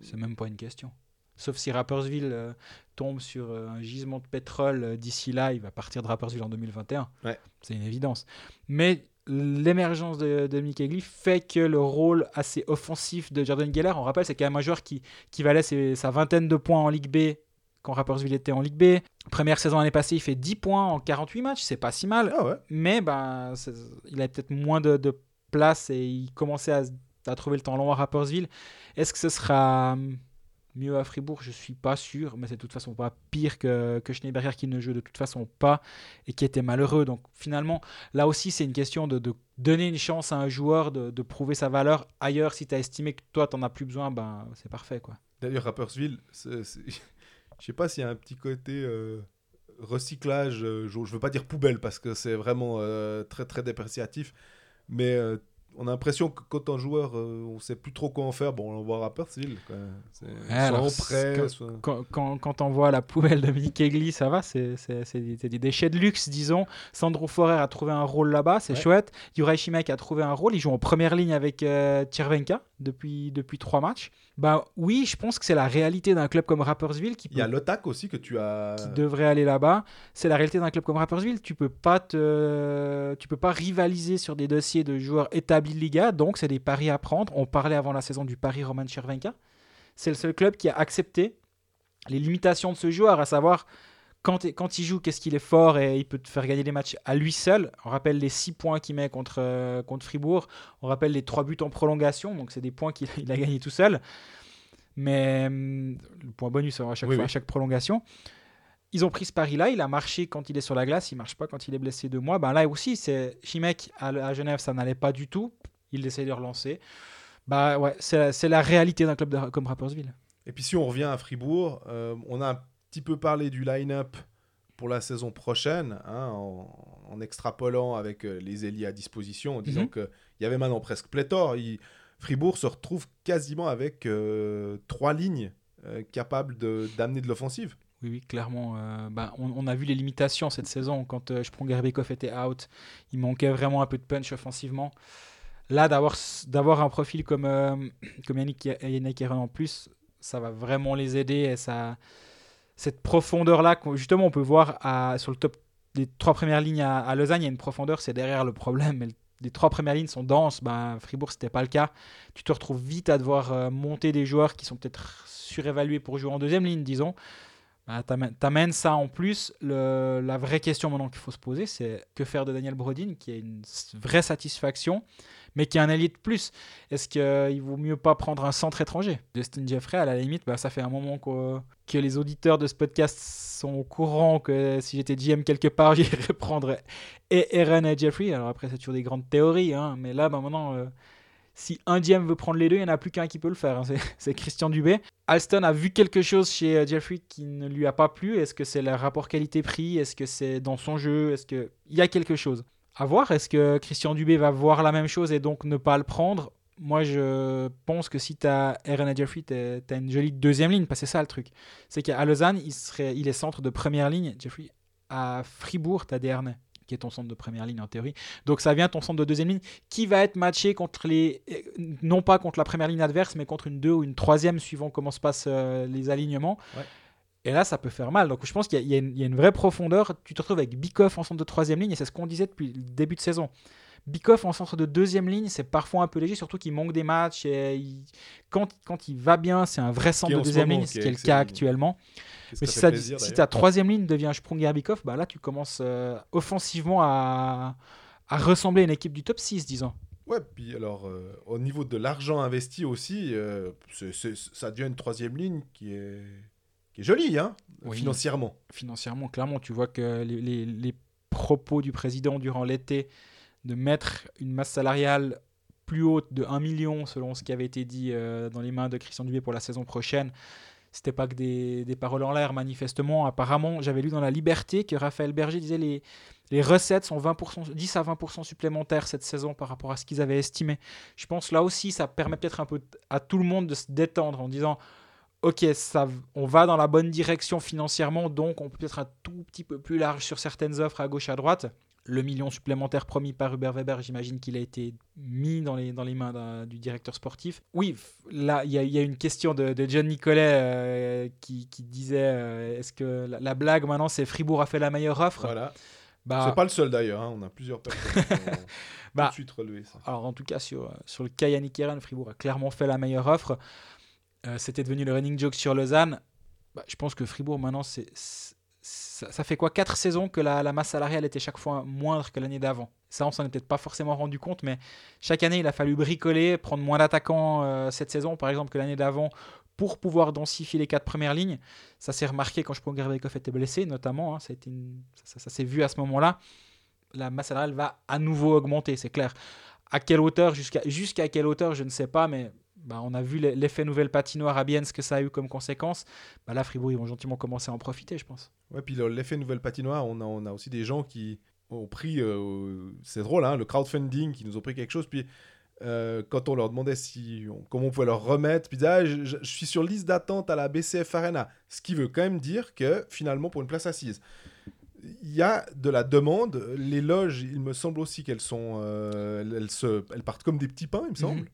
C'est même pas une question. Sauf si Rapperswil euh, tombe sur euh, un gisement de pétrole euh, d'ici là, il va partir de Rapperswil en 2021. Ouais. C'est une évidence. Mais l'émergence de, Mick Egli fait que le rôle assez offensif de Jordan Geller, on rappelle, c'est quand même un joueur qui, qui valait ses- sa vingtaine de points en Ligue B quand Rapperswil était en Ligue B. Première saison l'année passée, il fait 10 points en 48 matchs, c'est pas si mal. ah ouais, Mais c'est- il avait peut-être moins de, de place et il commençait à, à trouver le temps long à Rapperswil. Est-ce que ce sera hum, mieux à Fribourg, je suis pas sûr, mais c'est de toute façon pas pire que, que Schneeberger qui ne joue de toute façon pas et qui était malheureux. Donc finalement, là aussi, c'est une question de, donner une chance à un joueur de, de prouver sa valeur ailleurs. Si tu as estimé que toi, tu n'en as plus besoin, ben, c'est parfait. quoi. D'ailleurs, Rappersville, *laughs* je sais pas s'il y a un petit côté euh, recyclage, euh, je, je veux pas dire poubelle parce que c'est vraiment euh, très très dépréciatif, mais on a l'impression que quand un joueur, euh, on sait plus trop quoi en faire, bon, on l'envoie à Rappersville. quoi. Alors, prêt, soit- Quand, quand, quand on voit la poubelle de Dominique Egli, ça va, c'est des, déchets de luxe, disons. Sandro Forer a trouvé un rôle là-bas, c'est Ouais. chouette. Juraj Šimek a trouvé un rôle, il joue en première ligne avec euh, Tchervenka depuis, depuis trois matchs. Bah oui, je pense que c'est la réalité d'un club comme Rappersville qui, Il y a peut- l'OTAC aussi que tu as. qui devrait aller là-bas. C'est la réalité d'un club comme Rappersville. Tu peux pas te, tu peux pas rivaliser sur des dossiers de joueurs établis de Liga, donc c'est des paris à prendre. On parlait avant la saison du pari Roman Chervenka. C'est le seul club qui a accepté les limitations de ce joueur, à savoir quand, quand il joue, qu'est-ce qu'il est fort et il peut te faire gagner des matchs à lui seul. On rappelle les 6 points qu'il met contre, euh, contre Fribourg. On rappelle les 3 buts en prolongation, donc c'est des points qu'il il a gagnés tout seul. Mais hum, le point bonus à chaque, Oui, fois, oui. à chaque prolongation. Ils ont pris ce pari-là, il a marché quand il est sur la glace, il marche pas quand il est blessé deux mois. Ben là aussi, c'est Chimek à, à Genève, ça n'allait pas du tout. Il essaie de relancer. Bah ouais, c'est la, réalité d'un club de- comme Rappersville. Et puis si on revient à Fribourg, euh, on a un petit peu parlé du line-up pour la saison prochaine, hein, en, en extrapolant avec euh, les ailiers à disposition, en disant Mhm. qu'il y avait maintenant presque pléthore. Il- Fribourg se retrouve quasiment avec euh, trois lignes euh, capables d'amener de l'offensive. Oui, oui, clairement. euh, bah, on, on a vu les limitations cette saison quand euh, Sprong Herbekov était out. Il manquait vraiment un peu de punch offensivement. Là, d'avoir un profil comme, comme Yannick, Yannick Heron en plus, ça va vraiment les aider. Et ça, cette profondeur-là, justement, on peut voir sur le top des trois premières lignes à, Lausanne, il y a une profondeur, c'est derrière le problème. Mais le- les trois premières lignes sont denses. Ben, Fribourg, c'était pas le cas. Tu te retrouves vite à devoir euh, monter des joueurs qui sont peut-être surévalués pour jouer en deuxième ligne, disons. Bah, t'amènes- ça en plus. La vraie question maintenant qu'il faut se poser, c'est que faire de Daniel Brodin, qui a une vraie satisfaction, mais qui est un de plus Est-ce qu'il vaut mieux pas prendre un centre étranger? Justin Jeffrey, à la limite, bah, ça fait un moment qu'au- que les auditeurs de ce podcast sont au courant que si j'étais GM quelque part, *laughs* j'irais prendre et Aaron et Jeffrey. Alors après, c'est toujours des grandes théories, hein, mais là, bah, maintenant, euh, si un GM veut prendre les deux, il n'y en a plus qu'un qui peut le faire. hein, *laughs* c'est- Christian Dubé. Alston a vu quelque chose chez euh, Jeffrey qui ne lui a pas plu. Est-ce que c'est le rapport qualité-prix? Est-ce que c'est dans son jeu? Est-ce qu'il y a quelque chose À voir? Est-ce que Christian Dubé va voir la même chose et donc ne pas le prendre? Moi, je pense que si tu as Aaron Jeffrey, tu as une jolie deuxième ligne. Parce que c'est ça le truc. C'est qu'à Lausanne, il, serait, il est centre de première ligne. Jeffrey, à Fribourg, tu as Dernay qui est ton centre de première ligne en théorie. Donc ça vient ton centre de deuxième ligne qui va être matché contre les euh, non pas contre la première ligne adverse mais contre une deux ou une troisième suivant comment se passent euh, les alignements. Ouais. Et là, ça peut faire mal. Donc, je pense qu'il y, a- y une- il y a une vraie profondeur. Tu te retrouves avec Bikoff en centre de troisième ligne, et c'est ce qu'on disait depuis le début de saison. Bikoff en centre de deuxième ligne, c'est parfois un peu léger, surtout qu'il manque des matchs. Et il- quand, quand il va bien, c'est un vrai centre de deuxième moment, ligne, ce qui est le cas actuellement. Mais si, ça plaisir, ta troisième ligne devient Sprunger Bikoff, bah là tu commences euh, offensivement à, à ressembler à une équipe du top 6, disons. Ouais, puis alors, euh, au niveau de l'argent investi aussi, euh, ça devient une troisième ligne qui est, qui est jolie, hein, Oui. financièrement. Financièrement, clairement, tu vois que les, les- les propos du président durant l'été de mettre une masse salariale plus haute de 1 million, selon ce qui avait été dit euh, dans les mains de Christian Dubé pour la saison prochaine, c'était pas que des, des paroles en l'air, manifestement. Apparemment, j'avais lu dans La Liberté que Raphaël Berger disait les, les recettes sont 20%, 10 à 20% supplémentaires cette saison par rapport à ce qu'ils avaient estimé. Je pense là aussi, ça permet peut-être un peu à tout le monde de se détendre en disant Ok, ça, on va dans la bonne direction financièrement, donc on peut être un tout petit peu plus large sur certaines offres à gauche à droite. Le million supplémentaire promis par Hubert Weber, j'imagine qu'il a été mis dans les, dans les mains du directeur sportif. Oui, là, il y, a- il y a une question de, de John Nicolet euh, qui, qui disait euh, est-ce que la, la blague maintenant c'est Fribourg a fait la meilleure offre? Voilà. bah, C'est pas le seul d'ailleurs, hein, on a plusieurs personnes qui *laughs* ont tout Bah, de suite relevé ça. Alors en tout cas sur, sur le cas Yannick Eren, Fribourg a clairement fait la meilleure offre. Euh, C'était devenu le running joke sur Lausanne. Bah, je pense que Fribourg maintenant, c'est- ça, fait quoi Quatre saisons que la, masse salariale était chaque fois moindre que l'année d'avant. Ça, on s'en est peut-être pas forcément rendu compte, mais chaque année, il a fallu bricoler, prendre moins d'attaquants euh, cette saison, par exemple, que l'année d'avant, pour pouvoir densifier les quatre premières lignes. Ça s'est remarqué quand je Gerbekoff était blessé, notamment. hein, ça, une- ça- s'est vu à ce moment-là. La masse salariale va à nouveau augmenter, c'est clair. À quelle hauteur, jusqu'à quelle hauteur, je ne sais pas, mais bah, on a vu l'e- l'effet nouvelle patinoire à Bienne, ce que ça a eu comme conséquence. Bah, là, Fribourg, ils vont gentiment commencer à en profiter, je pense. Ouais, puis le- l'effet nouvelle patinoire, on a, on a aussi des gens qui ont pris, euh, c'est drôle, hein, le crowdfunding, qui nous ont pris quelque chose, puis euh, quand on leur demandait si on- comment on pouvait leur remettre, puis Ah, je, je- je suis sur liste d'attente à la BCF Arena, ce qui veut quand même dire que finalement pour une place assise, il y a de la demande. Les loges, il me semble aussi qu'elles sont, euh, elles, se, elles partent comme des petits pains, il me semble. Mhm.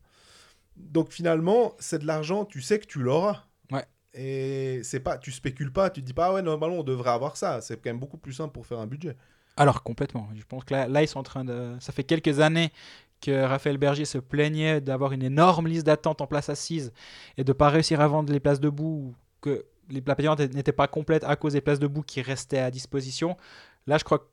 Donc finalement, c'est de l'argent, tu sais que tu l'auras. Ouais. Et c'est pas, tu spécules pas, tu te dis pas, ah ouais, normalement on devrait avoir ça. C'est quand même beaucoup plus simple pour faire un budget. Alors, complètement. Je pense que là, là, ils sont en train de. Ça fait quelques années que Raphaël Berger se plaignait d'avoir une énorme liste d'attente en place assise et de pas réussir à vendre les places debout, ou que les places payantes n'étaient pas complètes à cause des places debout qui restaient à disposition. Là, je crois que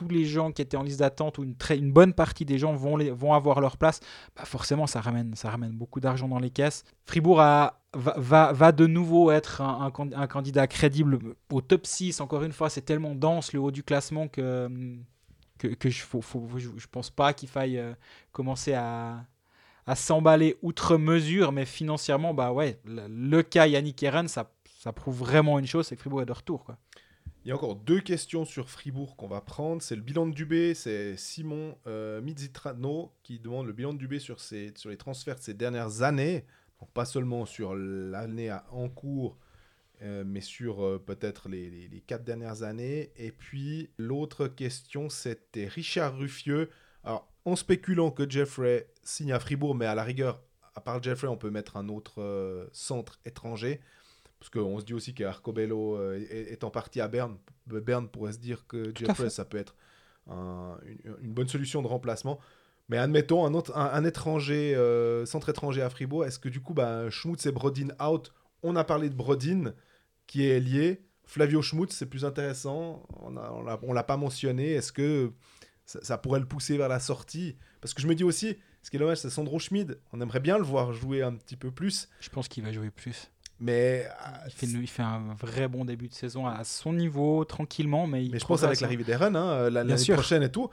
tous les gens qui étaient en liste d'attente ou une, bonne partie des gens vont, avoir leur place. Bah forcément, ça ramène, ça ramène beaucoup d'argent dans les caisses. Fribourg va, de nouveau être un, un can- un candidat crédible au top 6. Encore une fois, c'est tellement dense le haut du classement que, je faut, pense pas qu'il faille euh, commencer à, s'emballer outre mesure. Mais financièrement, bah ouais, le, cas Yannick Eren, ça, prouve vraiment une chose c'est que Fribourg est de retour. Il y a encore deux questions sur Fribourg qu'on va prendre. C'est le bilan de Dubé, c'est Simon euh, Mizitrano qui demande le bilan de Dubé sur, les transferts de ces dernières années. Donc pas seulement sur l'année en cours, euh, mais sur euh, peut-être les quatre dernières années. Et puis l'autre question, c'était Richard Ruffieux. Alors en spéculant que Jeffrey signe à Fribourg, mais à la rigueur, à part Jeffrey, on peut mettre un autre euh, centre étranger. Parce qu'on se dit aussi qu'Arcobello euh, est, en partie à Berne. Berne pourrait se dire que Tout Jeffrey, ça peut être un- une, une bonne solution de remplacement. Mais admettons un, autre, un, un étranger, euh, centre étranger à Fribourg, est-ce que du coup, bah, Schmutz et Brodin out? On a parlé de Brodin, qui est lié. Flavio Schmutz, c'est plus intéressant. On on l'a pas mentionné. Est-ce que ça, ça pourrait le pousser vers la sortie? Parce que je me dis aussi, ce qui est dommage, c'est Sandro Schmid. On aimerait bien le voir jouer un petit peu plus. Je pense qu'il va jouer plus. Mais, ah, Il fait, il fait un vrai bon début de saison à son niveau, tranquillement. Mais, il Mais je pense avec l'arrivée d'Eren, hein, euh, la- Bien l'année prochaine et tout,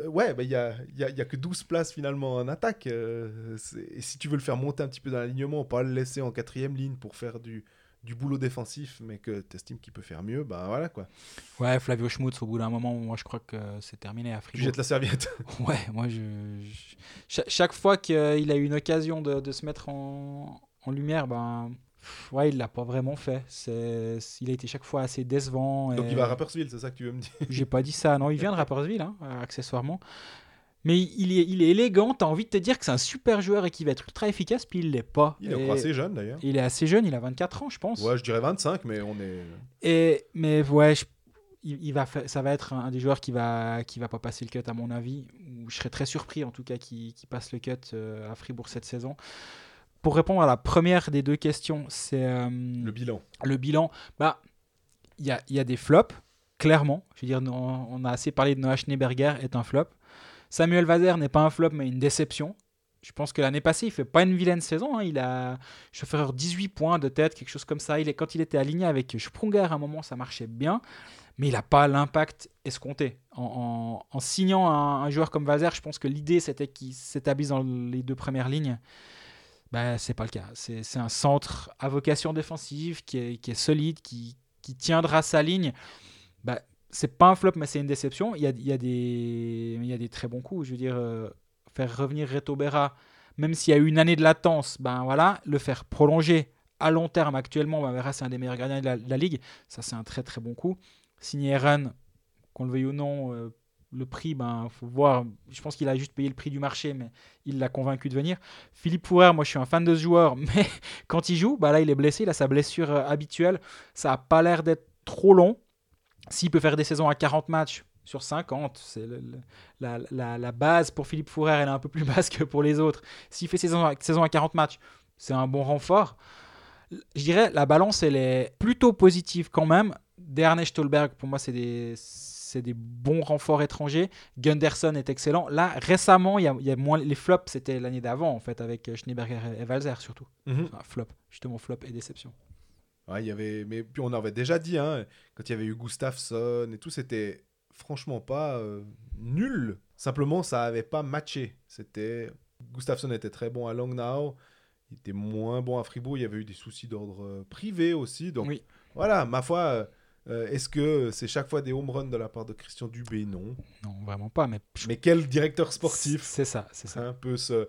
euh, ouais, bah, il y, a, il y, a, il y a que 12 places finalement en attaque. euh, et si tu veux le faire monter un petit peu dans l'alignement, pas le laisser en quatrième ligne pour faire du, du boulot défensif, mais que tu estimes qu'il peut faire mieux, bah voilà quoi. hein. Ouais, Flavio Schmutz, au bout d'un moment, moi je crois que c'est terminé à Tu Fribourg. jettes la serviette. *laughs* Ouais, moi je. je- cha- chaque fois qu'il a eu une occasion de, de se mettre en, en lumière, ben. Ouais, il l'a pas vraiment fait. C'est, il a été chaque fois assez décevant. Donc et- il va à Rapperswil, c'est ça que tu veux me dire? J'ai pas dit ça. Non, il vient de Rapperswil, hein, euh, accessoirement. Mais il est, il est élégant. T'as envie de te dire que c'est un super joueur et qu'il va être ultra efficace, puis il l'est pas. Il est encore assez jeune d'ailleurs. Il est assez jeune, il a 24 ans, je pense. Ouais, je dirais 25, mais on est. Et, mais ouais, je- il, il va ça va être un des joueurs qui va, qui va pas passer le cut, à mon avis. Ou je serais très surpris, en tout cas, qu'il qu'il passe le cut euh, à Fribourg cette saison. Pour répondre à la première des deux questions, c'est euh, Le bilan. le bilan. Bah, il y a, il y a des flops, clairement. Je veux dire, on, on a assez parlé de Noah Schneeberger, est un flop. Samuel Vazer n'est pas un flop, mais une déception. Je pense que l'année passée, il fait pas une vilaine saison. hein. Il a, je fais 18 points de tête, quelque chose comme ça. Il est, quand il était aligné avec Sprunger, à un moment, ça marchait bien. Mais il n'a pas l'impact escompté. En, en- en signant un, un joueur comme Vazer, je pense que l'idée, c'était qu'il s'établisse dans les deux premières lignes. Ben, c'est pas le cas. C'est un centre à vocation défensive qui est, qui est solide, qui, qui tiendra sa ligne. Ben, c'est pas un flop, mais c'est une déception. Il y a, il y a des, il y a des très bons coups. Je veux dire, euh, faire revenir Reto Berra, même s'il y a eu une année de latence, ben voilà, le faire prolonger à long terme actuellement, ben Berra, c'est un des meilleurs gardiens de la, de la ligue. Ça, c'est un très très bon coup. Signer Eren, qu'on le veuille ou non, euh, le prix, ben faut voir. Je pense qu'il a juste payé le prix du marché, mais il l'a convaincu de venir. Philippe Fourer, moi je suis un fan de ce joueur, *laughs* mais quand il joue, bah là il est blessé, il a sa blessure euh, habituelle. Ça a pas l'air d'être trop long. S'il peut faire des saisons à 40 matchs sur 50, c'est la, base pour Philippe Fourer, elle est un peu plus *laughs* basse que pour les autres. S'il fait saison, saison à 40 matchs, c'est un bon renfort. Je dirais la balance elle est plutôt positive quand même. Dernest Stolberg, pour moi, c'est des- c'est des bons renforts étrangers. Gunderson est excellent. Là, récemment, il y a, il y a moins les flops, c'était l'année d'avant en fait avec euh, Schneeberger et Valzer surtout. Mhm. Enfin, flop, justement flop et déception. Ouais, il y avait, mais puis on avait déjà dit, hein, quand il y avait eu Gustafsson et tout, c'était franchement pas euh, nul. Simplement, ça avait pas matché. C'était Gustafsson était très bon à Langnau, il était moins bon à Fribourg. Il y avait eu des soucis d'ordre euh, privé aussi. Donc Oui. voilà, ma foi, euh, est-ce que c'est chaque fois des home runs de la part de Christian Dubé? Non. Non, vraiment pas. Mais, Mais quel directeur sportif C'est ça, c'est ça. un peu se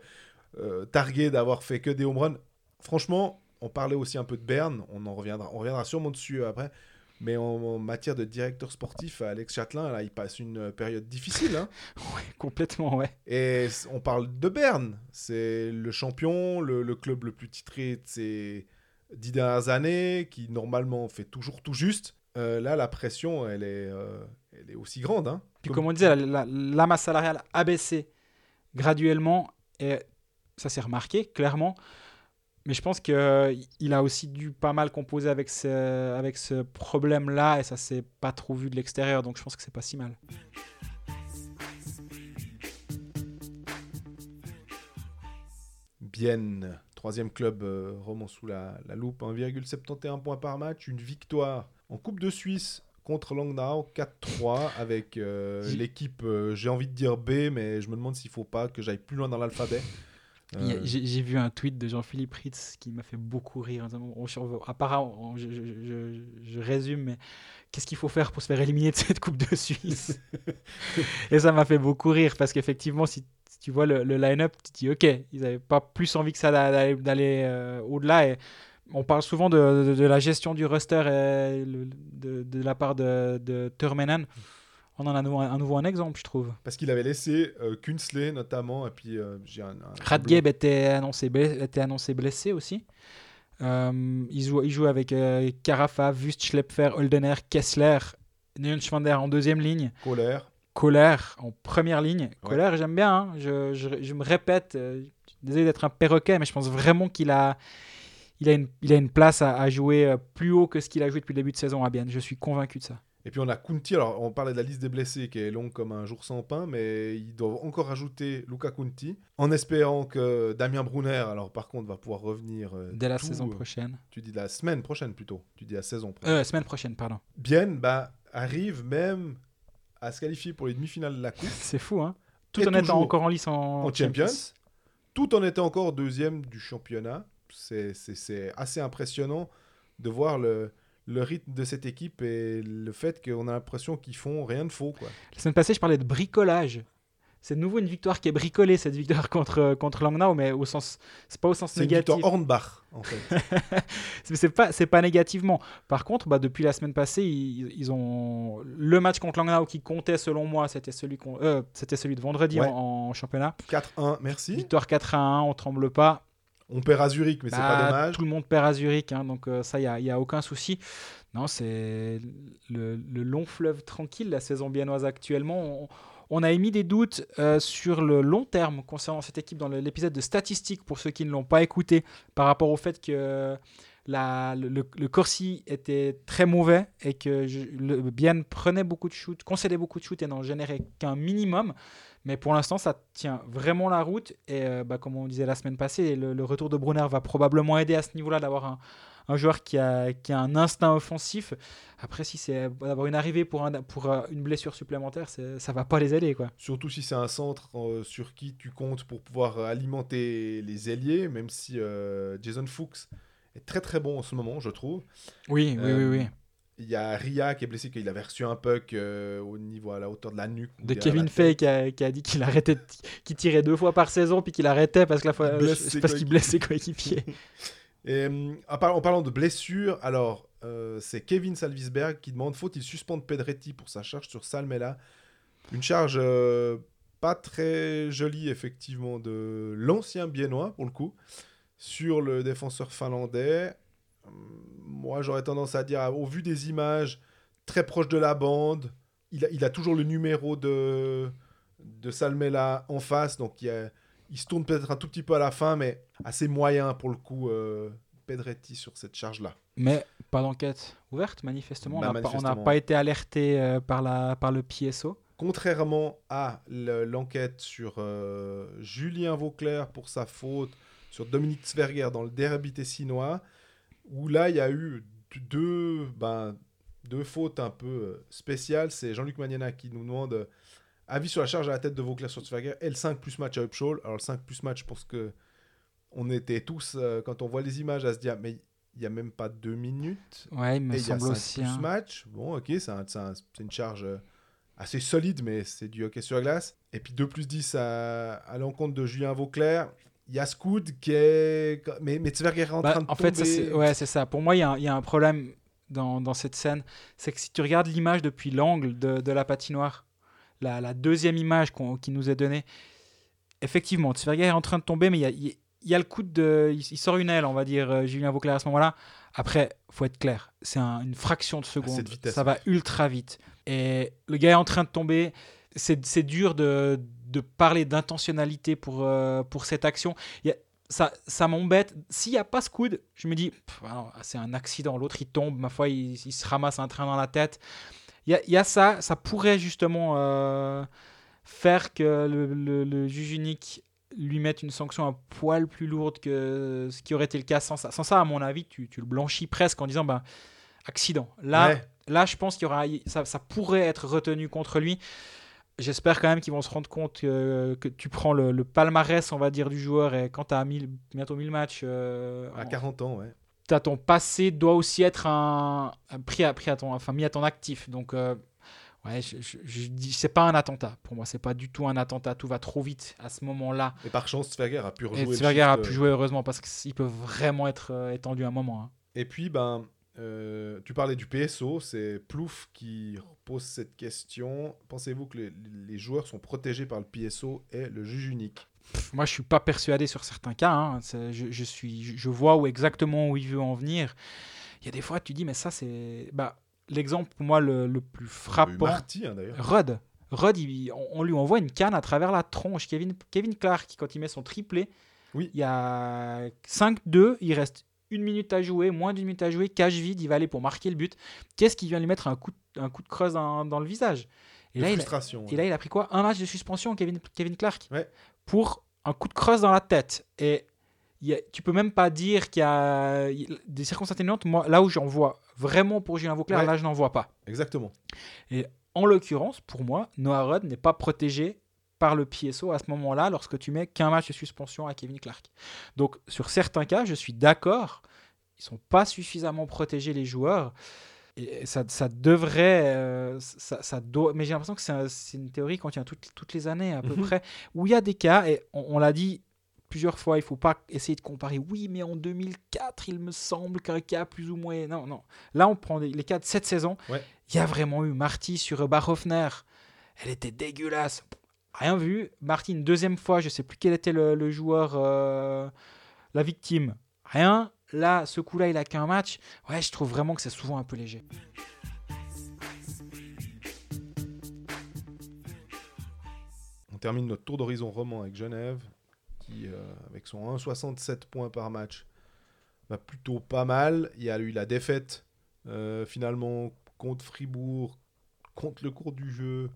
euh, targuer d'avoir fait que des home runs? Franchement, on parlait aussi un peu de Berne, on en reviendra, on reviendra sûrement dessus après. Mais en, en matière de directeur sportif, Alex Châtelain, là, il passe une période difficile. hein. *laughs* Ouais, complètement, ouais. Et on parle de Berne. C'est le champion, le, le club le plus titré de ces dix dernières années, qui normalement fait toujours tout juste. Euh, là, la pression, elle est, euh, elle est aussi grande. Hein. Puis Comme- comme on disait, la, la- la masse salariale a baissé graduellement et ça s'est remarqué clairement. Mais je pense qu'il a aussi dû pas mal composer avec ce, avec ce problème-là et ça s'est pas trop vu de l'extérieur. Donc je pense que c'est pas si mal. Bienne, troisième club euh, roman sous la, la loupe, 1,71 points par match, une victoire en Coupe de Suisse contre Langnau, 4-3 avec euh, l'équipe, euh, j'ai envie de dire B, mais je me demande s'il faut pas que j'aille plus loin dans l'alphabet. Euh, J'ai vu un tweet de Jean-Philippe Ritz qui m'a fait beaucoup rire. on Apparemment, je, je- je- je résume, mais qu'est-ce qu'il faut faire pour se faire éliminer de cette Coupe de Suisse? *laughs* Et ça m'a fait beaucoup rire parce qu'effectivement, si, si tu vois le, le line-up, tu te dis ok, ils n'avaient pas plus envie que ça d'a- d'aller d'aller, euh, au-delà. Et on parle souvent de, de- de la gestion du roster et le- de, de la part de, de Turmenen. On en a à nouveau, un, nouveau un exemple, je trouve. Parce qu'il avait laissé euh, notamment, et puis euh, j'ai un, un- Radgeb était annoncé, blessé, était annoncé blessé aussi. Euh, il, joue, il joue avec euh, Carafa, Wust, Schlepfer, Holdener, Kessler, Neuenschwander en deuxième ligne, colère. Kohler en première ligne. Kohler, j'aime bien, hein. je, je- je me répète, euh, désolé d'être un perroquet, mais je pense vraiment qu'il a, il a, une, il a une place à, à jouer euh, plus haut que ce qu'il a joué depuis le début de saison à Bienne. Je suis convaincu de ça. Et puis on a Kunti, alors on parlait de la liste des blessés qui est longue comme un jour sans pain, mais ils doivent encore ajouter Luca Kunti, en espérant que Damien Brunner, alors par contre, va pouvoir revenir euh, Dès la tout, saison euh, prochaine. Tu dis la semaine prochaine plutôt, tu dis la saison prochaine. Euh, semaine prochaine, pardon. Bien, bah, arrive même à se qualifier pour les demi-finales de la Coupe *laughs* C'est fou, hein Tout Et en étant encore en lice en, en Champions, tout en étant encore deuxième du championnat. C'est- C'est c'est assez impressionnant de voir le, le rythme de cette équipe et le fait qu'on a l'impression qu'ils font rien de faux. Quoi. La semaine passée, je parlais de bricolage. C'est de nouveau une victoire qui est bricolée, cette victoire contre, contre Langnau, mais au sens, c'est pas au sens C'est une négatif. victoire Hornbach, en fait. *laughs* C'est c'est pas, c'est pas négativement. Par contre, bah, depuis la semaine passée, ils, ils ont le match contre Langnau qui comptait selon moi, c'était celui, euh, c'était celui de vendredi Ouais. en, en championnat. 4-1, merci. Victoire 4 à 1, on tremble pas. On perd à Zurich, mais c'est Bah, pas dommage. Tout le monde perd à Zurich, hein, donc euh, ça, il n'y a, y a aucun souci. Non, c'est le, le long fleuve tranquille, la saison biennoise actuellement. On, on a émis des doutes euh, sur le long terme concernant cette équipe dans l'épisode de statistiques, pour ceux qui ne l'ont pas écouté, par rapport au fait que la, le, le- le Corsi était très mauvais et que je- le Bienne prenait beaucoup de shoots, concédait beaucoup de shoots et n'en générait qu'un minimum. Mais pour l'instant, ça tient vraiment la route. Et euh, bah, comme on disait la semaine passée, le, le retour de Brunner va probablement aider à ce niveau-là d'avoir un, un joueur qui a, qui a un instinct offensif. Après, si c'est d'avoir une arrivée pour, un, pour euh, une blessure supplémentaire, ça va pas les aider. Quoi. Surtout si c'est un centre euh, sur qui tu comptes pour pouvoir alimenter les ailiers, même si euh, Jason Fuchs est très très bon en ce moment, je trouve. Oui, oui, oui, oui. Il y a Ria qui est blessé, qu'il avait reçu un puck euh, au niveau à la hauteur de la nuque. De Kevin Fay qui a, qui a dit qu'il arrêtait, qu'il tirait deux fois par saison puis qu'il arrêtait parce que la fois, ses parce qu'il blesse ses coéquipiers. *laughs* Et, hum, en, par- en parlant de blessures, alors euh, c'est Kevin Salvisberg qui demande faut-il suspendre Pedretti pour sa charge sur Salmela? Une charge euh, pas très jolie, effectivement, de l'ancien Biennois, pour le coup, sur le défenseur finlandais. Moi, j'aurais tendance à dire, au vu des images, très proche de la bande, il a, il a toujours le numéro de, de Salmela en face, donc il, y a- il se tourne peut-être un tout petit peu à la fin, mais assez moyen pour le coup. euh, Pedretti sur cette charge-là. Mais pas d'enquête ouverte, manifestement. Bah, on n'a pas- manifestement. pas, été alerté euh, par, la, par le PSO. Contrairement à le- l'enquête sur euh, Julien Vauclair pour sa faute, sur Dominique Zwerger dans le derby tessinois, où là, il y a eu deux, ben, deux fautes un peu euh, spéciales. C'est Jean-Luc Magnana qui nous demande euh, avis sur la charge à la tête de Vauclair sur Zwerger et le 5 plus match à Upshaw. Alors, le 5 plus match, parce que on était tous, euh, quand on voit les images, à se dire, mais il n'y a même pas deux minutes. Ouais, il me Et il y a semble 5 aussi. plus hein. match. Bon, ok, c'est un- c'est un- c'est une charge assez solide, mais c'est du hockey sur glace. Et puis 2 plus 10 à, à l'encontre de Julien Vauclair. Il y a Scoud qui est. Mais, mais est en Bah, train de en fait, tomber. c'est ouais, c'est ça. Pour moi, il y, a un- il y a un problème dans, dans cette scène. C'est que si tu regardes l'image depuis l'angle de, de la patinoire, la, la deuxième image qu'on- qui nous est donnée, effectivement, Zwerger est en train de tomber, mais il y a, il y y a le coup de. Il, il sort une aile, on va dire, euh, Julien Vauclair à ce moment-là. Après, faut être clair, c'est un- une fraction de seconde. cette vitesse, ça va ultra vite. Et le gars est en train de tomber. C'est c'est dur de, de parler d'intentionnalité pour, euh, pour cette action. Il y a- ça, ça m'embête. S'il n'y a pas ce coude, je me dis, ah non, c'est un accident. L'autre, il tombe, ma foi, il, il se ramasse un train dans la tête. Il y a, il y a ça, ça pourrait justement euh, faire que le, le- le juge unique lui mette une sanction un poil plus lourde que ce qui aurait été le cas sans ça. Sans ça, à mon avis, tu, tu le blanchis presque en disant, ben, accident. Là, Ouais. là je pense qu'il y aura, ça, ça pourrait être retenu contre lui. J'espère quand même qu'ils vont se rendre compte que, que tu prends le, le palmarès, on va dire, du joueur et quand tu as bientôt 1000 matchs, euh, À en- 40 ans, ouais. t'as ton passé doit aussi être un, un pris à, pris à ton, enfin, mis à ton actif. Donc, euh, ouais, je, je, je dis, c'est pas un attentat. Pour moi, c'est pas du tout un attentat. Tout va trop vite à ce moment-là. Et par chance, Zwerger a pu rejouer. Et Zwerger a pu euh, jouer heureusement parce qu'ils peuvent vraiment être euh, étendus à un moment. hein. Et puis, ben, euh, tu parlais du PSO, c'est Plouf qui pose cette question. Pensez-vous que les, les joueurs sont protégés par le PSO et le juge unique? Pff, Moi, je suis pas persuadé sur certains cas. hein. Je, je suis, je, vois où exactement où il veut en venir. Il y a des fois, tu dis, mais ça, c'est. Bah, L'exemple pour moi le, le plus frappant. Marty, hein, d'ailleurs. Rudd. Rudd, il- on, on lui envoie une canne à travers la tronche. Kevin, Kevin Clark, quand il met son triplé, Oui. il y a 5-2, il reste une minute à jouer, moins d'une minute à jouer, cage vide, il va aller pour marquer le but. Qu'est-ce qui vient lui mettre un coup de, un coup de creuse dans, dans le visage? Et là, il a, et là, il a pris quoi? Un match de suspension, Kevin, Kevin Clark Ouais. Pour un coup de creuse dans la tête. Et il y a- tu peux même pas dire qu'il y a des circonstances atténuantes. Moi, là où j'en vois vraiment pour Julien Vauclair, Ouais. là, je n'en vois pas. Exactement. En l'occurrence, pour moi, Noah Rudd n'est pas protégé par le PSO à ce moment-là lorsque tu mets qu'un match de suspension à Kevin Clark. Donc, sur certains cas, je suis d'accord, ils sont pas suffisamment protégés les joueurs. Et ça, ça devrait, euh, ça, ça doit, mais j'ai l'impression que c'est un- c'est une théorie qu'on tient toutes, toutes les années à peu Mhm. près, où il y a des cas, et on, on l'a dit plusieurs fois, il faut pas essayer de comparer. Oui, mais en 2004, il me semble qu'un cas plus ou moins. Non, non. Là, on prend les cas de cette saison. Ouais. Il y a vraiment eu Marty sur Barhoffner. Elle était dégueulasse. Rien vu. Marty, une deuxième fois, je sais plus quel était le, le joueur, euh, la victime. Rien. Là, ce coup-là, il a qu'un match. Ouais, je trouve vraiment que c'est souvent un peu léger. On termine notre tour d'horizon roman avec Genève, qui, euh, avec son 1,67 points par match, va plutôt pas mal. Il y a eu la défaite, euh, finalement, contre Fribourg, contre le cours du jeu.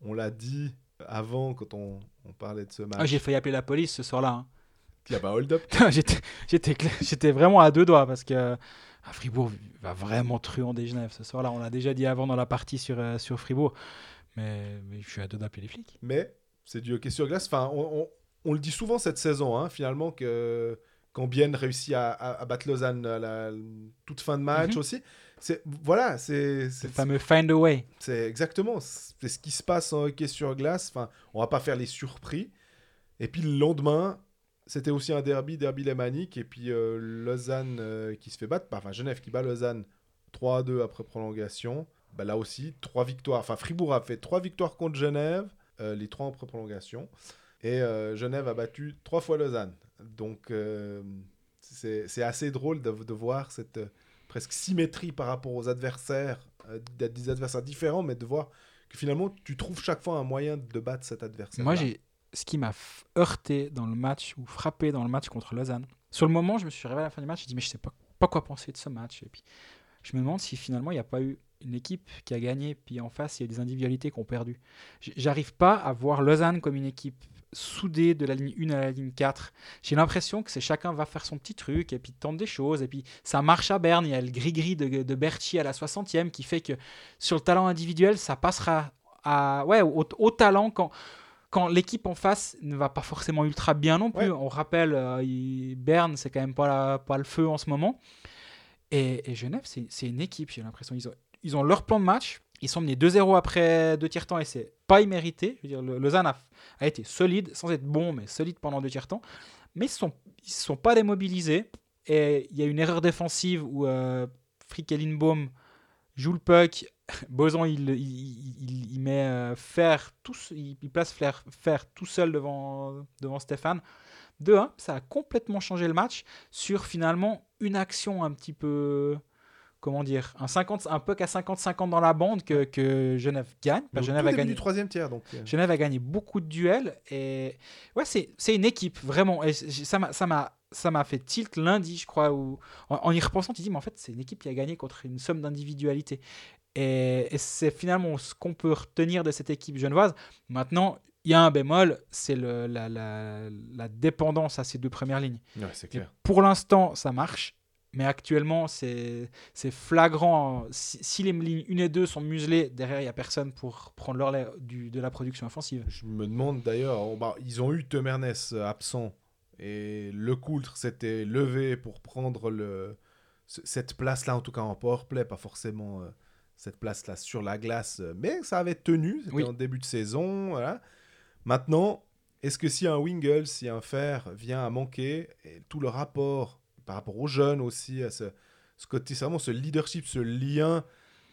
On l'a dit avant, quand on, on parlait de ce match. Ah, j'ai failli appeler la police ce soir-là. hein. Il y a pas hold-up. *laughs* j'étais, j'étais, vraiment à deux doigts parce que ah, Fribourg va vraiment truander Genève ce soir-là. On l'a déjà dit avant dans la partie sur, euh, sur Fribourg. Mais, mais je suis à deux d'appeler les flics. Mais c'est du hockey sur glace. Enfin, on, on- on le dit souvent cette saison, hein, finalement, que quand Bienne réussit à, à- à battre Lausanne à la toute fin de match Mhm. aussi. C'est voilà, c'est le fameux find a way. c'est exactement c'est ce qui se passe en hockey sur glace. Enfin, on va pas faire les surpris. Et puis le lendemain, c'était aussi un derby, derby lémanique, et puis euh, Lausanne euh, qui se fait battre, enfin Genève qui bat Lausanne 3 à 2 après prolongation. Bah, là aussi, trois victoires. Enfin, Fribourg a fait trois victoires contre Genève, euh, les trois après prolongation. Et euh, Genève a battu trois fois Lausanne. Donc, c'est c'est assez drôle de, de voir cette presque symétrie par rapport aux adversaires, euh, d'être des adversaires différents, mais de voir que finalement, tu trouves chaque fois un moyen de battre cet adversaire. Moi, j'ai ce qui m'a heurté dans le match ou frappé dans le match contre Lausanne. sur le moment, je me suis réveillé à la fin du match, je dit mais je sais pas, pas quoi penser de ce match. Et puis, je me demande si finalement il n'y a pas eu une équipe qui a gagné, puis en face, il y a des individualités qui ont perdu. J'arrive pas à voir Lausanne comme une équipe soudée de la ligne 1 à la ligne 4. J'ai l'impression que c'est chacun va faire son petit truc et puis tente des choses. Et puis ça marche à Berne. Il y a le gris-gris de, de Berti à la 60e qui fait que sur le talent individuel, ça passera à, ouais, au, au talent quand, quand l'équipe en face ne va pas forcément ultra bien non plus. Ouais. On rappelle, euh, il- Berne, c'est quand même pas, la- pas le feu en ce moment. Et, et Genève, c'est c'est une équipe, j'ai l'impression. Ils ont, ils ont leur plan de match. Ils sont menés 2-0 après deux tiers-temps et c'est pas immérité. Je a, été solide, sans être bon, mais solide pendant deux tiers-temps. Mais ils ne sont, sont pas démobilisés. Et il y a une erreur défensive où euh, Frick joue le puck. *laughs* Boson, il, met euh, tout, il, place Fer tout seul devant, devant Stéphane. 2-1, ça a complètement changé le match sur finalement une action un petit peu. Comment dire Un, 50, un puck à 50-50 dans la bande que, que Genève gagne. Genève a gagné. du troisième tiers, donc. euh, Genève a gagné beaucoup de duels et ouais c'est c'est une équipe vraiment et ça m'a ça m'a ça m'a fait tilt lundi je crois où en, en y repensant tu dis mais en fait c'est une équipe qui a gagné contre une somme d'individualité et, et c'est finalement ce qu'on peut retenir de cette équipe genevoise maintenant il y a un bémol c'est la, la, la dépendance à ces deux premières lignes Ouais, clair. pour l'instant, ça marche. Mais actuellement, c'est flagrant. Si, si les lignes 1 et 2 sont muselées, derrière, il n'y a personne pour prendre du, de la production offensive. Je me demande d'ailleurs, oh, bah, ils ont eu Temernes euh, absent et Le Coultre s'était levé pour prendre le, ce- cette place-là, en tout cas en powerplay, pas forcément euh, cette place-là sur la glace, mais ça avait tenu, c'était Oui. en début de saison. Voilà. Maintenant, est-ce que si un Wingle, si un Fer vient à manquer, et tout le rapport par rapport aux jeunes aussi, à ce, ce côté, c'est vraiment ce leadership, ce lien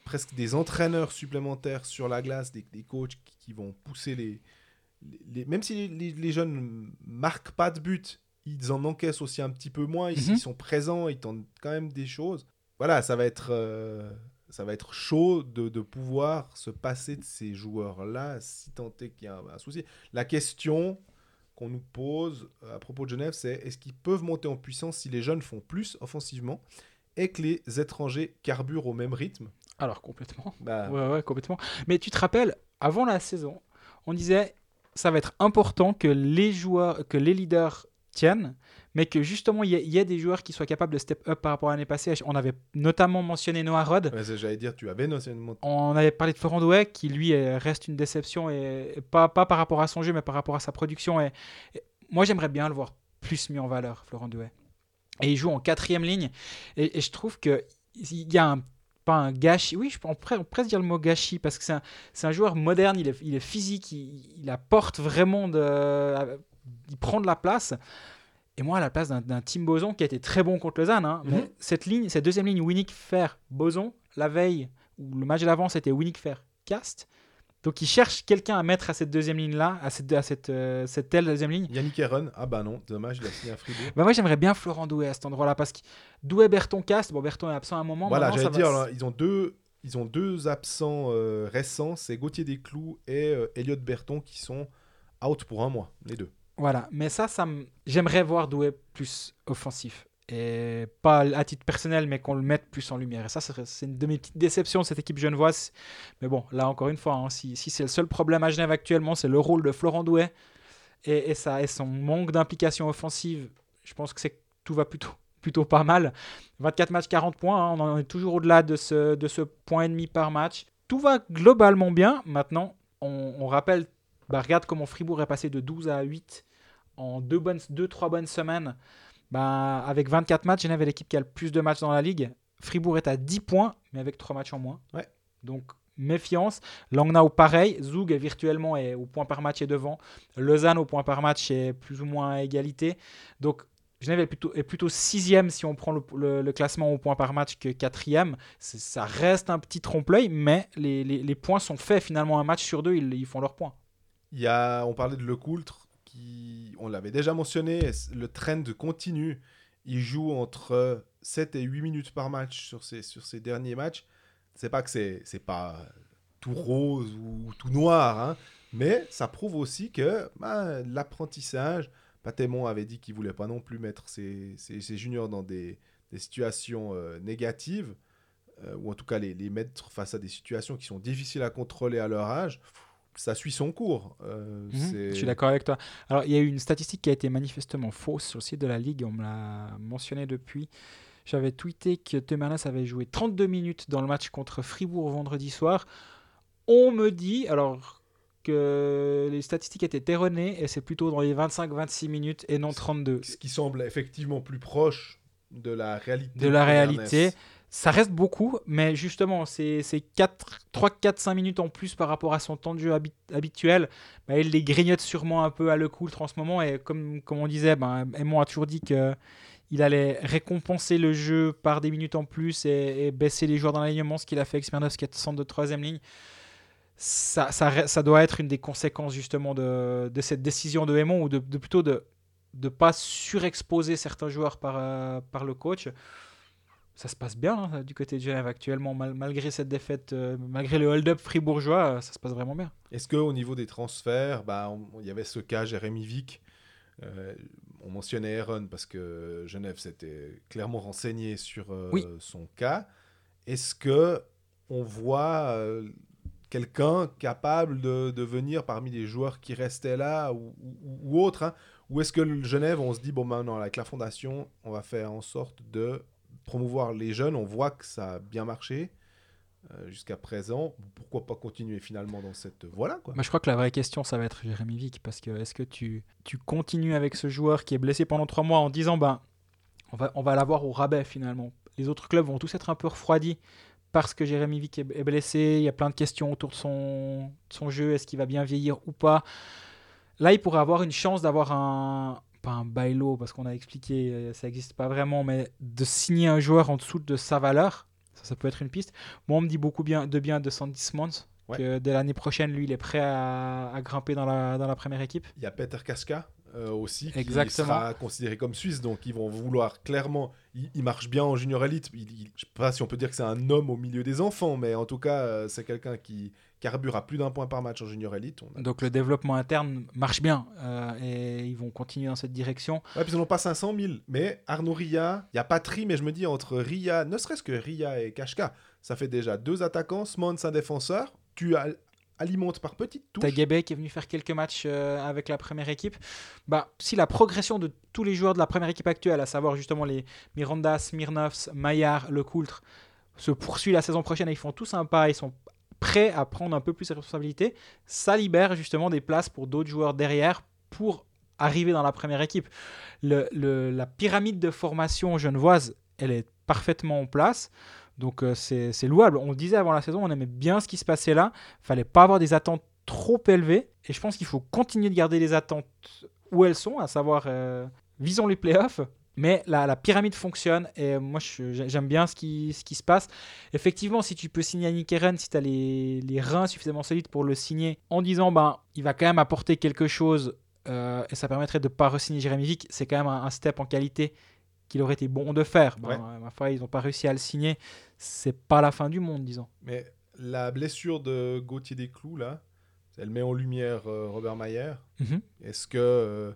presque des entraîneurs supplémentaires sur la glace, des, des coachs qui, qui vont pousser les, les- les- même si les, les- jeunes marquent pas de but, ils en encaissent aussi un petit peu moins. Ils, Mhm. ils sont présents, ils tentent quand même des choses. Voilà, ça va être, euh, ça va être chaud de, de pouvoir se passer de ces joueurs-là si tant est qu'il y a un, un souci. La question qu'on nous pose euh, à propos de Genève, c'est est-ce qu'ils peuvent monter en puissance si les jeunes font plus offensivement et que les étrangers carburent au même rythme? Alors, complètement. bah, Ouais, ouais, complètement. Mais tu te rappelles, avant la saison, on disait ça va être important que les joueurs, que les leaders tiennent, mais que justement il y, ait- il y ait des joueurs qui soient capables de step up par rapport à l'année passée. On avait notamment mentionné Noah Rod. ouais, j'allais dire, tu avais notamment On avait parlé de Florent Douai, qui lui reste une déception, et, et pas, pas par rapport à son jeu, mais par rapport à sa production. Et, et moi, j'aimerais bien le voir plus mis en valeur, Florent Douai. Et il joue en quatrième ligne. Et, je trouve qu'il y a un, pas un gâchis. Oui, je peux on pourrait, se dire le mot gâchis, parce que c'est un, un joueur moderne, il est, il est physique, il, il apporte vraiment de. Il prend de la place. Et moi, à la place d'un- Tim Boson qui a été très bon contre Lausanne, hein, Mhm. mais cette ligne, cette deuxième ligne, Winnick Fer, Boson, la veille, ou le match d'avant, c'était Winnick Fer, Cast. Donc il cherche quelqu'un à mettre à cette deuxième ligne-là, à cette, à cette, euh, cette telle deuxième ligne. Yannick Heron, ah bah non, dommage, il a signé à Fribourg. Bah moi j'aimerais bien Florent Douai à cet endroit-là parce que Douai Berton Cast, bon Berton est absent à un moment. Voilà, j'allais va- dire, là, ils ont deux, ils ont deux absents euh, récents, c'est Gauthier Desclous et euh, Elliot Berton qui sont out pour un mois, les deux. Voilà, mais ça, ça me- j'aimerais voir Douai plus offensif. Et pas à titre personnel, mais qu'on le mette plus en lumière. Et ça, c'est une de mes petites déceptions cette équipe genevoise. Mais bon, là, encore une fois, hein, si, c'est le seul problème à Genève actuellement, c'est le rôle de Florent Douai et, son manque d'implication offensive, je pense que tout va plutôt, *laughs* pas mal. 24 matchs, 40 points, hein, on est toujours au-delà de ce, point et demi par match. Tout va globalement bien. Maintenant, on rappelle, bah, regarde comment Fribourg est passé de 12 à 8 en 2-3 bonnes, deux, trois bonnes semaines. Bah, avec 24 matchs, Genève est l'équipe qui a le plus de matchs dans la ligue. Fribourg est à 10 points, mais avec 3 matchs en moins. Ouais. Donc, méfiance. Langnau, pareil. Zoug, est virtuellement, est au point par match est devant. Lausanne, au point par match, est plus ou moins à égalité. Donc, Genève est plutôt, est plutôt sixième si on prend le, le- le classement au point par match que quatrième. Ça reste un petit trompe-l'œil, mais les, les- les points sont faits finalement. Un match sur deux, ils, ils font leurs points. On parlait de Lecoultre, qui, on l'avait déjà mentionné, le trend continue. Il joue entre 7 et 8 minutes par match sur ses, derniers matchs. C'est pas que c'est, pas tout rose ou tout noir, hein, mais ça prouve aussi que bah, l'apprentissage, Patémon avait dit qu'il voulait pas non plus mettre ses, juniors dans des, situations euh, négatives, euh, ou en tout cas les mettre face à des situations qui sont difficiles à contrôler à leur âge. Ça suit son cours. Euh, Mhm, Je suis d'accord avec toi. Alors, il y a eu une statistique qui a été manifestement fausse sur le site de la Ligue, on me l'a mentionné depuis. J'avais tweeté que Temernas avait joué 32 minutes dans le match contre Fribourg vendredi soir. On me dit, alors que les statistiques étaient erronées et c'est plutôt dans les 25-26 minutes et non 32. Ce qui semble effectivement plus proche de la réalité. De la réalité. Ça reste beaucoup, mais justement, c'est 3, 4, 5 minutes en plus par rapport à son temps de jeu habi- habituel. Bah, il les grignote sûrement un peu à le coultre en ce moment. Et comme, on disait, ben, a toujours dit qu'il allait récompenser le jeu par des minutes en plus et, baisser les joueurs dans l'alignement, ce qu'il a fait avec Smirnov, qui est centre de troisième ligne. Ça, doit être une des conséquences justement de, cette décision de Aymon, ou de, plutôt de ne pas surexposer certains joueurs par, euh, par le coach ça se passe bien hein, du côté de Genève actuellement, mal- malgré cette défaite, euh, malgré le hold-up fribourgeois, euh, ça se passe vraiment bien. Est-ce qu'au niveau des transferts, bah, il y avait ce cas Jérémy Vick euh, On mentionnait Aaron parce que Genève s'était clairement renseigné sur Oui. son cas. Est-ce que on voit quelqu'un capable de, de venir parmi les joueurs qui restaient là ou, ou, ou autre hein? Ou est-ce que Genève, on se dit, bon maintenant, avec la fondation, on va faire en sorte de promouvoir les jeunes, on voit que ça a bien marché euh, jusqu'à présent. Pourquoi pas continuer finalement dans cette voie-là Moi, je crois que la vraie question, ça va être Jérémy Vick, parce que est-ce que tu, tu continues avec ce joueur qui est blessé pendant trois mois en disant, ben, on va, on va l'avoir au rabais finalement? Les autres clubs vont tous être un peu refroidis parce que Jérémy est, est blessé, il y a plein de questions autour de son, de son jeu, est-ce qu'il va bien vieillir ou pas? Là, il pourrait avoir une chance d'avoir un, pas un bailo, parce qu'on a expliqué, euh, ça n'existe pas vraiment, mais de signer un joueur en dessous de sa valeur, ça, ça peut être une piste. Moi, on me dit beaucoup bien, de bien de Sandy Ouais. que dès l'année prochaine, lui, il est prêt à, à grimper dans la, dans la première équipe. Il y a Peter Kaska euh, aussi qui Exactement. sera considéré comme suisse, donc ils vont vouloir clairement. Il, il marche bien en junior il- je sais pas si on peut dire que c'est un homme au milieu des enfants, mais en tout cas, euh, c'est quelqu'un qui carbure à plus d'un point par match en junior a- Donc le développement interne marche bien euh, et ils vont continuer dans cette direction. Ouais, puis ils n'en ont pas 500 000. Mais Arnaud Ria, il y a Patry, mais je me dis entre Ria, ne serait-ce que Ria et Kashka, ça fait déjà deux attaquants, Smons un défenseur. Tu al- alimentes par petites touches. T'as Gabé qui est venu faire quelques matchs euh, avec la première équipe. Bah, si la progression de tous les joueurs de la première équipe actuelle, à savoir justement les Miranda, Smirnovs, Maillard, Lecoultre, se poursuit la saison prochaine et ils font tous un pas, ils sont prêts à prendre un peu plus de responsabilités, ça libère justement des places pour d'autres joueurs derrière pour arriver dans la première équipe. La pyramide de formation genevoise, elle est parfaitement en place. Donc euh, c'est louable. On le disait avant la saison, on aimait bien ce qui se passait là. fallait pas avoir des attentes trop élevées. Et je pense qu'il faut continuer de garder les attentes où elles sont, à savoir euh, visons les playoffs. Mais la, la pyramide fonctionne et moi j'aime bien ce qui, ce qui se passe. Effectivement, si tu peux signer Yannick Eren, si tu as les, les reins suffisamment solides pour le signer en disant ben, il va quand même apporter quelque chose euh, et ça permettrait de ne pas re-signer Jérémy Vick, c'est quand même un, un step en qualité qu'il aurait été bon de faire. Ben, Ouais. euh, ma foi, ils n'ont pas réussi à le signer. C'est pas la fin du monde, disons. Mais la blessure de Gauthier Desclous, là, elle met en lumière euh, Robert Mayer. Mhm. Est-ce que euh,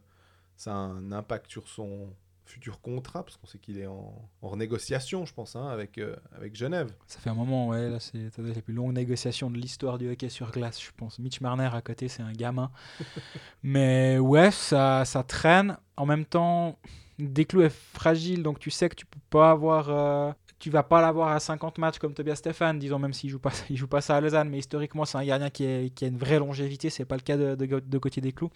ça a un impact sur son futur contrat Parce qu'on sait qu'il est en, en négociation, je pense, hein, avec, euh, avec Genève. Ça fait un moment, ouais, là, c'est les plus longues négociations de l'histoire du hockey sur glace, je pense. Mitch Marner à côté, c'est un gamin. *laughs* Mais ouais, ça, ça traîne. En même temps, Desclous est fragile, donc tu sais que tu peux pas avoir. euh, tu vas pas l'avoir à 50 matchs comme Tobias Stéphane, disons, même s'il joue pas, *laughs* il joue pas ça à Lausanne, mais historiquement, c'est un gardien qui, est- qui a une vraie longévité, c'est pas le cas de, de, Ga- de Gauthier Desclous.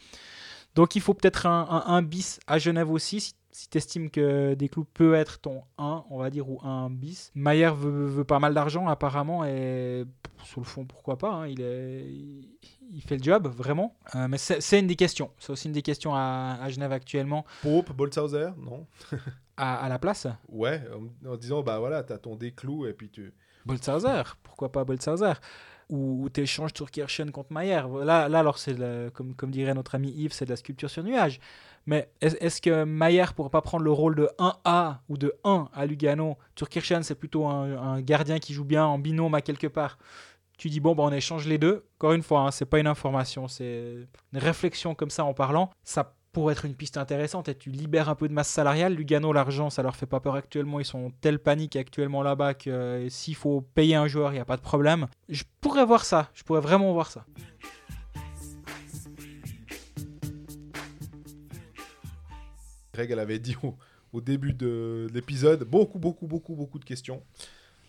Donc il faut peut-être un, un, un bis à Genève aussi, si, si tu estimes que Desclous peut être ton 1, on va dire, ou un bis. Maillard veut, veut pas mal d'argent apparemment, et sur le fond, pourquoi pas, hein, il, est, il, il fait le job, vraiment. Euh, mais c'est une des questions, c'est aussi une des questions à, à Genève actuellement, Pope, Boltzhauser Non? À, à la place? Ouais, en, en disant, bah voilà, t'as ton Desclous et puis tu. Boltzhauser, pourquoi pas Boltzhauser Ou, tu échanges Turkirchen contre Maillard. Là, là alors, c'est comme, comme dirait notre ami Yves, c'est de la sculpture sur nuage. Mais est- est-ce que Maillard pourrait pas prendre le rôle de 1A ou de 1 à Lugano? Turkirchen, c'est plutôt un, gardien qui joue bien en binôme à quelque part. Tu dis, bon, bah, on échange les deux. Encore une fois, hein, c'est pas une information, c'est une réflexion comme ça en parlant. Ça pour être une piste intéressante et tu libères un peu de masse salariale. Lugano, l'argent, ça leur fait pas peur actuellement. Ils sont en telle panique actuellement là-bas que euh, s'il faut payer un joueur, il n'y a pas de problème. Je pourrais voir ça. Je pourrais vraiment voir ça. Greg, elle avait dit au, au début de l'épisode beaucoup, beaucoup, beaucoup, beaucoup de questions.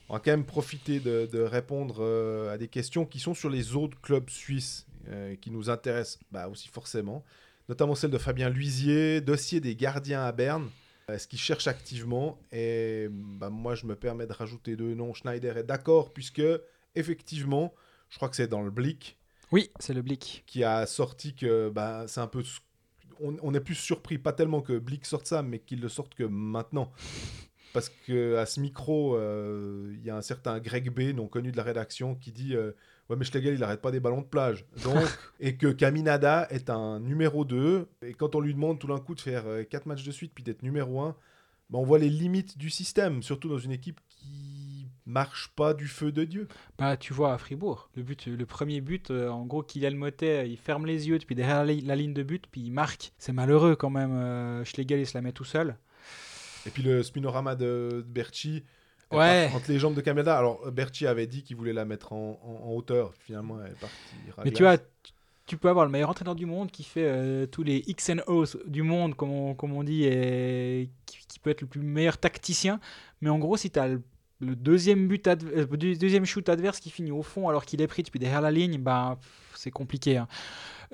On va quand même profiter de, de répondre euh, à des questions qui sont sur les autres clubs suisses euh, qui nous intéressent bah, aussi forcément. Notamment celle de Fabien Luisier, dossier des gardiens à Berne. Est-ce qu'ils cherchent activement Et bah, moi, je me permets de rajouter deux noms. Schneider est d'accord, puisque effectivement, je crois que c'est dans le Blick Oui, c'est le Blick. qui a sorti que bah, c'est un peu. On, on est plus surpris, pas tellement que Blick sorte ça, mais qu'il le sorte que maintenant. Parce que à ce micro, euh, il y a un certain Greg B, non connu de la rédaction, qui dit euh, Ouais, mais Schlegel, il arrête pas des ballons de plage. Donc, *laughs* et que Kaminada est un numéro 2. Et quand on lui demande tout d'un coup de faire 4 matchs de suite puis d'être numéro 1, bah, on voit les limites du système, surtout dans une équipe qui marche pas du feu de Dieu. Bah, tu vois, à Fribourg, le, but, le premier but, euh, en gros, Kylian Motet, il ferme les yeux, puis derrière la, li- la ligne de but, puis il marque. C'est malheureux quand même. euh, Schlegel, il se la met tout seul. Et puis le spinorama de, Berchi, Ouais. entre les jambes de Kameda. Alors euh, Berchi avait dit qu'il voulait la mettre en, en- en hauteur. Finalement, elle est partie. Mais tu vois, tu- tu peux avoir le meilleur entraîneur du monde qui fait euh, tous les X and O's du monde, comme on, comme on dit, et qui, qui peut être le plus meilleur tacticien. Mais en gros, si tu as le, le deuxième, but euh, deuxième shoot adverse qui finit au fond alors qu'il est pris depuis derrière la ligne, bah, c'est compliqué. hein.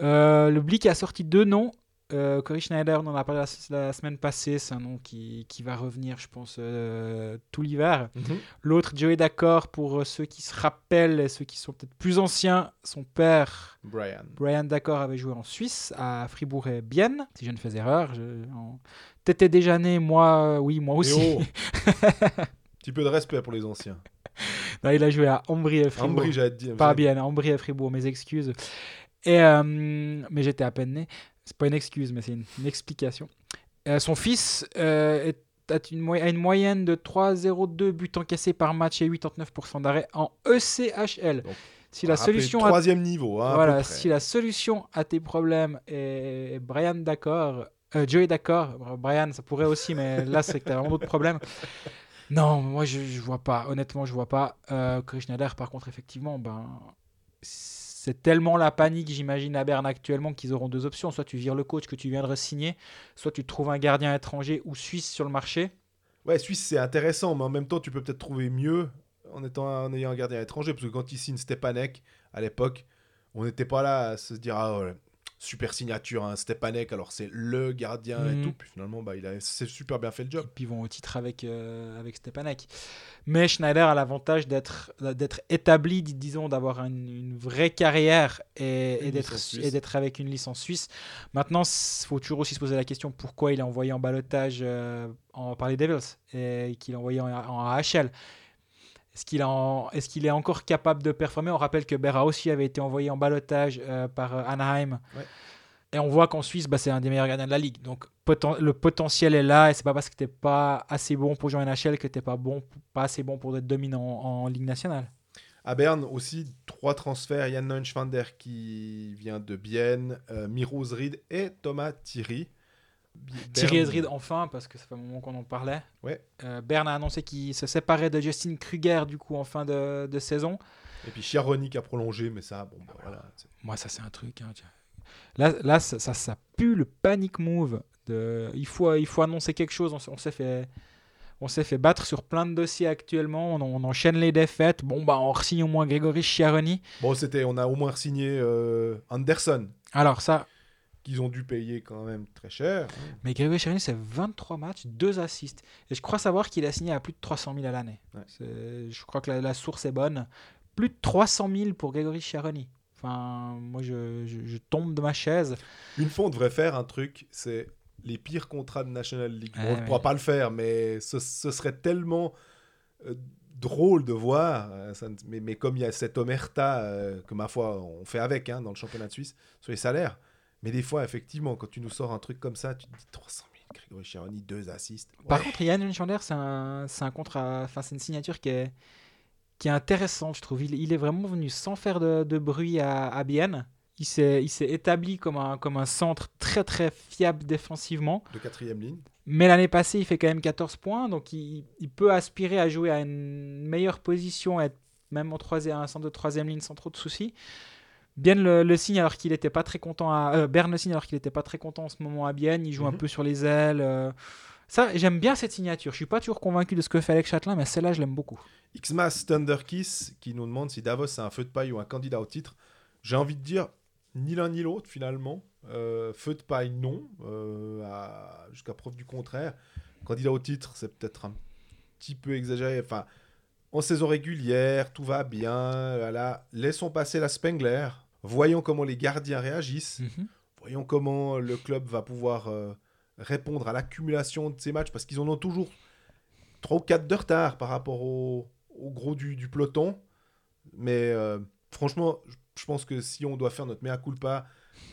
Euh, le Blick a sorti deux noms. Euh, Corey Schneider, on en a parlé la, la semaine passée, c'est un nom qui, qui va revenir, je pense, euh, tout l'hiver. Mhm. L'autre, Joey D'accord, pour euh, ceux qui se rappellent et ceux qui sont peut-être plus anciens, son père, Brian. Brian D'accord, avait joué en Suisse, à Fribourg et Bienne, si je ne fais erreur. Je... en- T'étais déjà né, moi, oui, moi aussi. oh *laughs* Petit peu de respect pour les anciens. *laughs* Non, il a joué à Ambry et Fribourg. Ambry, j'allais te dire. Pas bien, Ambry et Fribourg, mes excuses. Et, euh, mais j'étais à peine né. C'est pas une excuse, mais c'est une, une explication. Euh, son fils euh, est- a, une, moy- a une moyenne de 3,02 buts encaissés par match et 89% d'arrêt en ECHL. Donc, si la à Troisième niveau. Hein, voilà, si la solution à tes problèmes est Brian d'accord, Joey d'accord, Brian ça pourrait aussi, mais là c'est que t'as vraiment d'autres problèmes. Non, moi je, je vois pas, honnêtement je vois pas. Euh, Chris Schneider par contre effectivement, ben c'est tellement la panique j'imagine à Berne actuellement qu'ils auront deux options, soit tu vires le coach que tu viens de signer, soit tu trouves un gardien étranger ou suisse sur le marché. Ouais, Suisse, c'est intéressant, mais en même temps, tu peux peut-être trouver mieux en, étant, en ayant un gardien étranger. Parce que quand il signe Stepanek, à l'époque, on n'était pas là à se dire Ah ouais, super signature, hein, Stepanek, alors c'est le gardien et Mhm. tout. Puis finalement, bah, il a c'est super bien fait le job. Et puis ils vont au titre avec, euh, avec Stepanek. Mais Schneider a l'avantage d'être d'être établi, dis- disons, d'avoir une, une vraie carrière et, d'être et d'être avec une licence suisse. Maintenant, il faut toujours aussi se poser la question pourquoi il est envoyé en balotage euh, en, par les Devils et qu'il est envoyé en, en AHL. Est-ce qu'il est, en- encore capable de performer? On rappelle que Berra aussi avait été envoyé en balotage euh, par euh, Anaheim. Ouais. Et on voit qu'en Suisse, bah, c'est un des meilleurs gardiens de la ligue. Donc poten- le potentiel est là et c'est pas parce que t'es pas assez bon pour jouer en NHL que t'es pas bon, pas assez bon pour être dominant en, en ligue nationale. À Berne aussi, trois transferts. Yann Neunschwander qui vient de Bienne, euh, Miro Zrid et Thomas Thierry. Thierry Ezrid enfin parce que ça fait un moment qu'on en parlait. Ouais. Euh, Berne a annoncé qu'il se séparait de Justin Kruger du coup en fin de, de saison. Et puis Chiaroni qui a prolongé, mais ça, bon, bah, voilà. Moi ça c'est un truc. hein. Là, là ça, ça, ça pue le panic move. De, il, faut, il faut annoncer quelque chose. On, s'est fait... On s'est fait battre sur plein de dossiers actuellement. On, on enchaîne les défaites. Bon, bah, on signe au moins Grégory Chiaroni. Bon, c'était, on a au moins signé euh, Anderson, Alors, ça, qu'ils ont dû payer quand même très cher. Mais Grégory Chiaroni, c'est 23 matchs, 2 assists. Et je crois savoir qu'il a signé à plus de 300 000 à l'année. Ouais. Je crois que la, la source est bonne. Plus de 300 000 pour Grégory Chiaroni. Enfin, moi, je, je- je tombe de ma chaise. Une fois, on devrait faire un truc, c'est les pires contrats de National League. Ouais, on ne ouais. pourra pas le faire, mais ce, ce serait tellement euh, drôle de voir. euh, mais comme il y a cette omerta euh, que, ma foi, on fait avec hein, dans le championnat de Suisse, sur les salaires. Mais des fois, effectivement, quand tu nous sors un truc comme ça, tu te dis 300 000, Grégory Chiaroni, deux assists. Par contre, Yann Chander, c'est un, un contrat, enfin, c'est une signature qui est, qui est intéressante, je trouve. Il, il est vraiment venu sans faire de, de bruit à, à Bienne. Il s'est il s'est établi comme un, comme un centre très très fiable défensivement. De quatrième ligne. Mais l'année passée, il fait quand même 14 points. Donc il, il peut aspirer à jouer à une meilleure position, être même en troisième, un centre de troisième ligne sans trop de soucis. Bienne le, le signe alors qu'il n'était pas très content à, euh, Berne le signe alors qu'il n'était pas très content en ce moment à Bienne. Il joue un Mhm. peu sur les ailes. euh. Ça, j'aime bien cette signature. Je suis pas toujours convaincu de ce que fait Alex Châtelain, mais celle-là, je l'aime beaucoup. Xmas Thunderkiss qui nous demande si Davos c'est un feu de paille ou un candidat au titre. J'ai envie de dire ni l'un ni l'autre finalement. Euh, feu de paille non, jusqu'à preuve du contraire. Candidat au titre c'est peut-être un petit peu exagéré. Enfin, en saison régulière, tout va bien. Voilà. Laissons passer la Spengler. Voyons comment les gardiens réagissent. Voyons comment le club va pouvoir euh, répondre à l'accumulation de ces matchs parce qu'ils en ont toujours 3 ou 4 de retard par rapport au, au gros du, du peloton. Mais euh, franchement, je- pense que si on doit faire notre mea culpa,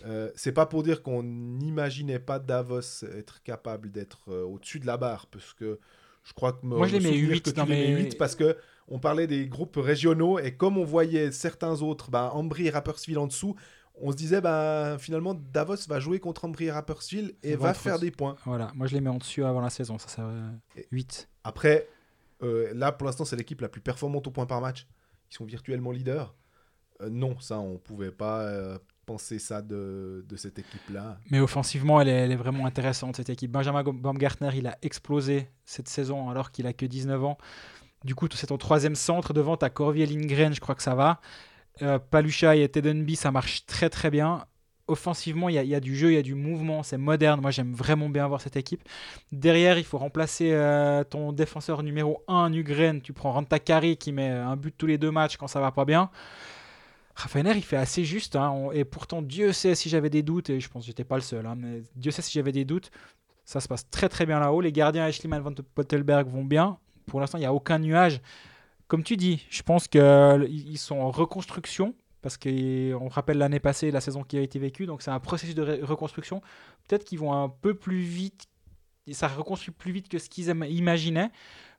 euh, c'est pas pour dire qu'on n'imaginait pas Davos être capable d'être euh, au-dessus de la barre parce que je crois que me- Moi, je les me mets souvenir huit que tu dans les mets mes- huit parce que on parlait des groupes régionaux et comme on voyait certains autres, bah, Ambry et Rapperswil en dessous, on se disait bah, finalement Davos va jouer contre Ambry et Rapperswil et va faire des points. Voilà, moi je les mets en dessus avant la saison, ça, ça Et- 8. Après, euh, là pour l'instant c'est l'équipe la plus performante au point par match. Ils sont virtuellement leaders. Euh, non, ça on pouvait pas euh, penser ça de, de cette équipe-là. Mais offensivement, elle est, elle est vraiment intéressante cette équipe. Benjamin Baumgartner, il a explosé cette saison alors qu'il a que 19 ans. Du coup, c'est ton troisième centre devant, t'as Corvier Lindgren, je crois que ça va. Euh, Palucha et Tedenby, ça marche très très bien. Offensivement, il y, a- du jeu, il y a du mouvement, c'est moderne. Moi, j'aime vraiment bien voir cette équipe. Derrière, il faut remplacer euh, ton défenseur numéro 1, Nugren. Tu prends Rantakari qui met un but tous les deux matchs quand ça va pas bien. Rafaener, il fait assez juste. hein. Et pourtant, Dieu sait si j'avais des doutes, et je pense que j'étais pas le seul, hein, mais Dieu sait si j'avais des doutes. Ça se passe très très bien là-haut. Les gardiens Schliemann Van Pottelberg vont bien. Pour l'instant, il n'y a aucun nuage. Comme tu dis, je pense qu'ils sont en reconstruction. Parce qu'on rappelle l'année passée, la saison qui a été vécue. Donc c'est un processus de reconstruction. Peut-être qu'ils vont un peu plus vite. Ça reconstruit plus vite que ce qu'ils im- imaginaient.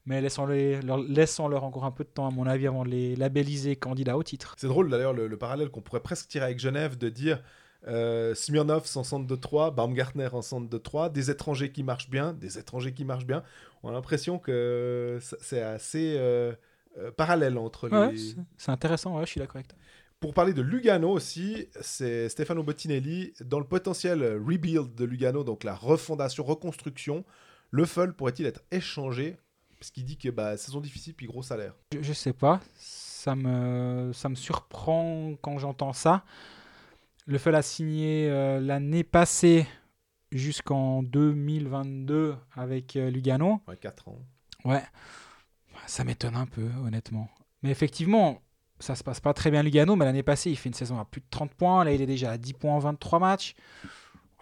Mais laissons-leur encore un peu de temps, à mon avis, avant de les labelliser candidats au titre. C'est drôle d'ailleurs le, le parallèle qu'on pourrait presque tirer avec Genève de dire euh, Smirnov en centre de 3, Baumgartner en centre de 3, des étrangers qui marchent bien, des étrangers qui marchent bien. On a l'impression que c'est assez euh, euh, parallèle entre les... Ouais, c'est- intéressant, ouais, je suis d'accord avec toi. Pour parler de Lugano aussi, c'est Stefano Bottinelli. Dans le potentiel rebuild de Lugano, donc la refondation, reconstruction, le FUL pourrait-il être échangé? Parce qu'il dit que bah, saison difficile puis gros salaire. Je, je sais pas, ça me, ça me surprend quand j'entends ça. Le FEL a signé euh, l'année passée jusqu'en 2022 avec euh, Lugano. Ouais, 4 ans. Ouais, ça m'étonne un peu, honnêtement. Mais effectivement, ça se passe pas très bien Lugano, mais l'année passée, il fait une saison à plus de 30 points. Là, il est déjà à 10 points en 23 matchs.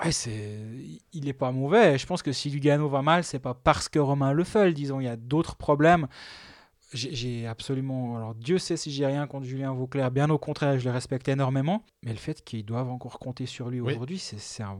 Ouais, c'est... il est pas mauvais. Je pense que si Lugano va mal, c'est pas parce que Romain Lefeul, disons, il y a d'autres problèmes. J'ai, absolument. Alors, Dieu sait si j'ai rien contre Julien Vauclair, bien au contraire, je le respecte énormément. Mais le fait qu'ils doivent encore compter sur lui Oui. aujourd'hui, c'est, un,